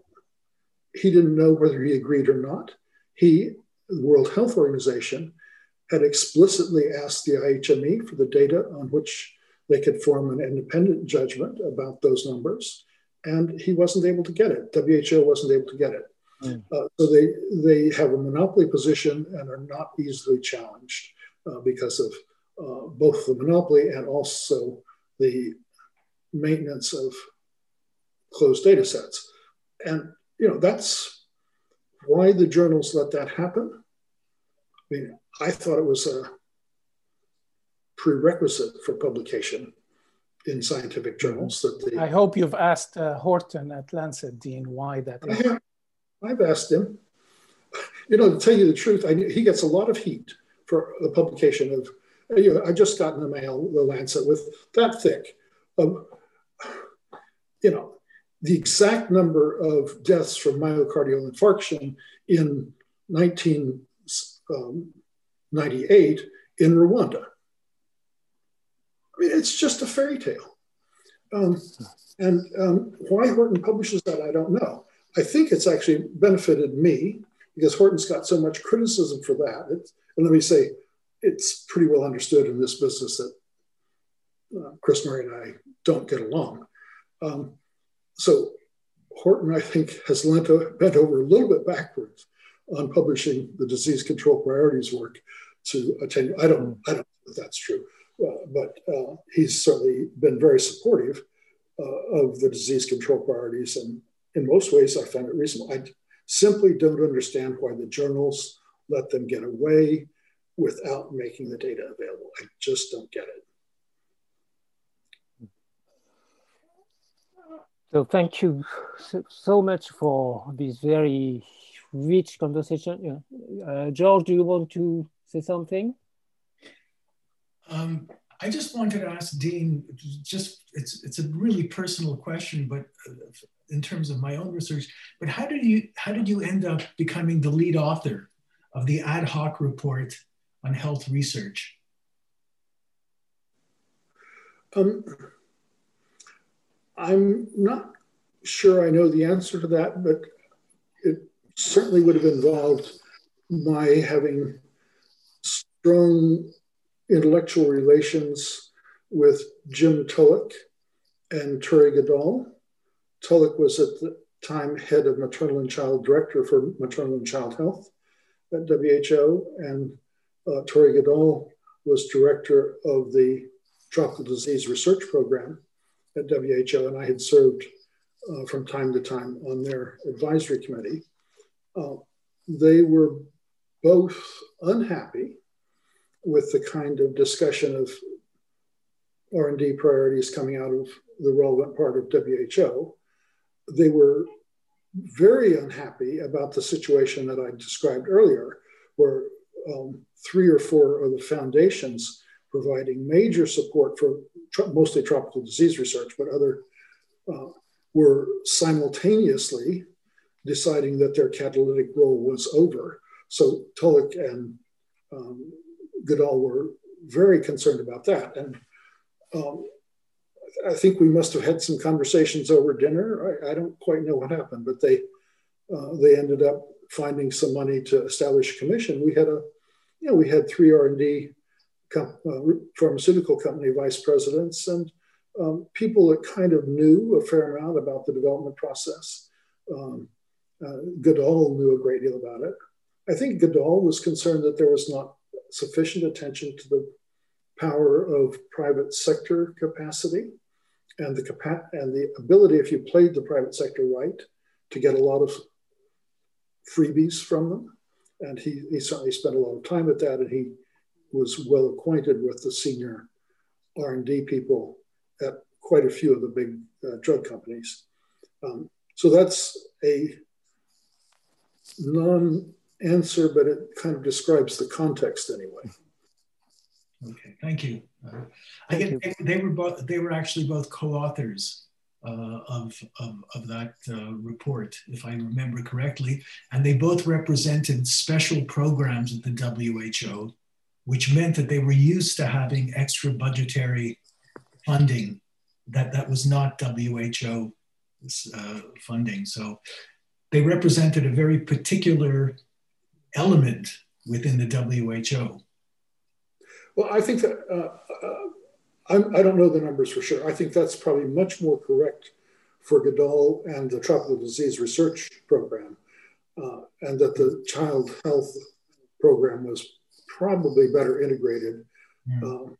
he didn't know whether he agreed or not. He, the World Health Organization, had explicitly asked the IHME for the data on which they could form an independent judgment about those numbers, and he wasn't able to get it. WHO wasn't able to get it. Mm. Uh, so they they have a monopoly position and are not easily challenged uh, because of uh, both the monopoly and also the maintenance of closed data sets. And you know that's why the journals let that happen. I mean, I thought it was a prerequisite for publication in scientific journals that the I hope you've asked uh, Horton at Lancet, Dean, why that is. I've asked him. *laughs* You know, to tell you the truth, I, he gets a lot of heat for the publication of. You know, I just got in the mail the Lancet with that thick. Of, you know, the exact number of deaths from myocardial infarction in 1998 um, in Rwanda. I mean, it's just a fairy tale. Um, and um, why Horton publishes that, I don't know. I think it's actually benefited me because Horton's got so much criticism for that. It's, and let me say, it's pretty well understood in this business that uh, Chris Murray and I don't get along. Um, so Horton, I think, has lent a, bent over a little bit backwards on publishing the disease control priorities work to attend. I don't, I don't know if that's true, but uh, he's certainly been very supportive uh, of the disease control priorities. And in most ways, I find it reasonable. I simply don't understand why the journals let them get away without making the data available. I just don't get it. So thank you so, so much for this very rich conversation. Uh, George, do you want to say something? Um, I just wanted to ask Dean, just it's it's a really personal question, but uh, in terms of my own research, but how did you how did you end up becoming the lead author of the ad hoc report on health research? Um, I'm not sure I know the answer to that, but it certainly would have involved my having strong intellectual relations with Jim Tulloch and Tore Godal. Tulloch was at the time head of maternal and child director for maternal and child health at WHO, and uh, Tore Godal was director of the tropical disease research program at WHO, and I had served uh, from time to time on their advisory committee. Uh, they were both unhappy with the kind of discussion of R&D priorities coming out of the relevant part of WHO. They were very unhappy about the situation that I described earlier, where um, three or four of the foundations providing major support for tr- mostly tropical disease research, but other uh, were simultaneously deciding that their catalytic role was over. So Tulloch and um, Godal were very concerned about that. And um, I think we must have had some conversations over dinner. I, I don't quite know what happened, but they uh, they ended up finding some money to establish a commission. We had a, you know, we had three R and D uh, pharmaceutical company vice presidents and um, people that kind of knew a fair amount about the development process. Um, uh, Godal knew a great deal about it. I think Godal was concerned that there was not sufficient attention to the power of private sector capacity and the capa- and the ability, if you played the private sector right, to get a lot of freebies from them. And he, he certainly spent a lot of time at that, and he was well acquainted with the senior R&D people at quite a few of the big uh, drug companies. Um, so that's a non answer, but it kind of describes the context anyway. Okay, thank you. Uh, I get, they, they, were both, they were actually both co-authors uh, of, of, of, that uh, report, if I remember correctly, and they both represented special programs at the WHO, which meant that they were used to having extra budgetary funding that, that was not WHO uh, funding. So they represented a very particular element within the WHO. Well, I think that uh, uh I don't know the numbers for sure. I think that's probably much more correct for Godal and the Tropical Disease Research Program, uh, and that the Child Health Program was probably better integrated. Mm. Uh,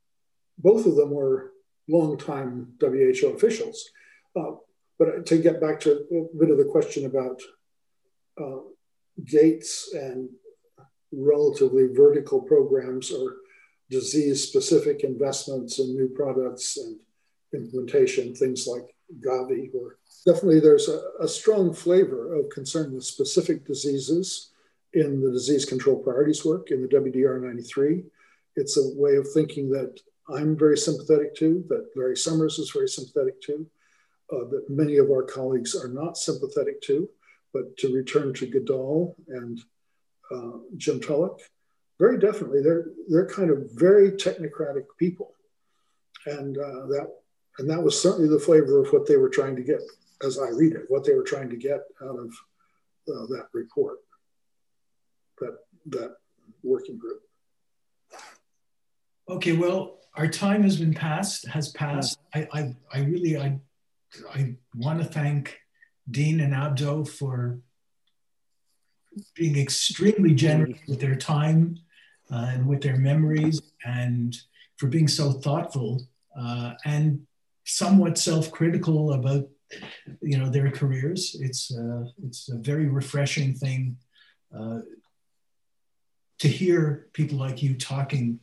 both of them were longtime WHO officials. Uh, but to get back to a bit of the question about uh, Gates and relatively vertical programs or disease specific investments in new products and implementation, things like Gavi, where definitely there's a, a, strong flavor of concern with specific diseases in the disease control priorities work in the WDR 93. It's a way of thinking that I'm very sympathetic to, that Larry Summers is very sympathetic to, uh, that many of our colleagues are not sympathetic to. But to return to Godal and uh, Jim Tulloch, very definitely they're they're kind of very technocratic people, and uh, that and that was certainly the flavor of what they were trying to get, as I read it, what they were trying to get out of uh, that report, that that working group. Okay, well, our time has been passed, has passed. I, I, I really, I, I want to thank Dean and Abdo for being extremely generous with their time uh, and with their memories and for being so thoughtful uh, and somewhat self-critical about you know their careers. It's uh, it's a very refreshing thing uh, to hear people like you talking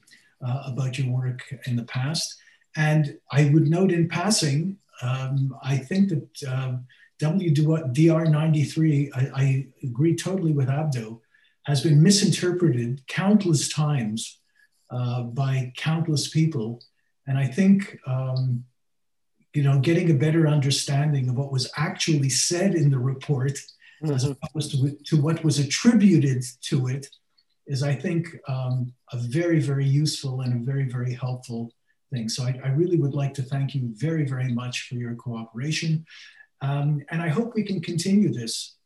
uh, about your work in the past. And i would note in passing um, i think that um, WDR 93, I, I, agree totally with Abdo, has been misinterpreted countless times uh, by countless people. And I think, um, you know, getting a better understanding of what was actually said in the report mm-hmm. as opposed to, to, what was attributed to it is, I think, um, a very, very useful and a very, very helpful thing. So I, I really would like to thank you very, very much for your cooperation. Um, and I hope we can continue this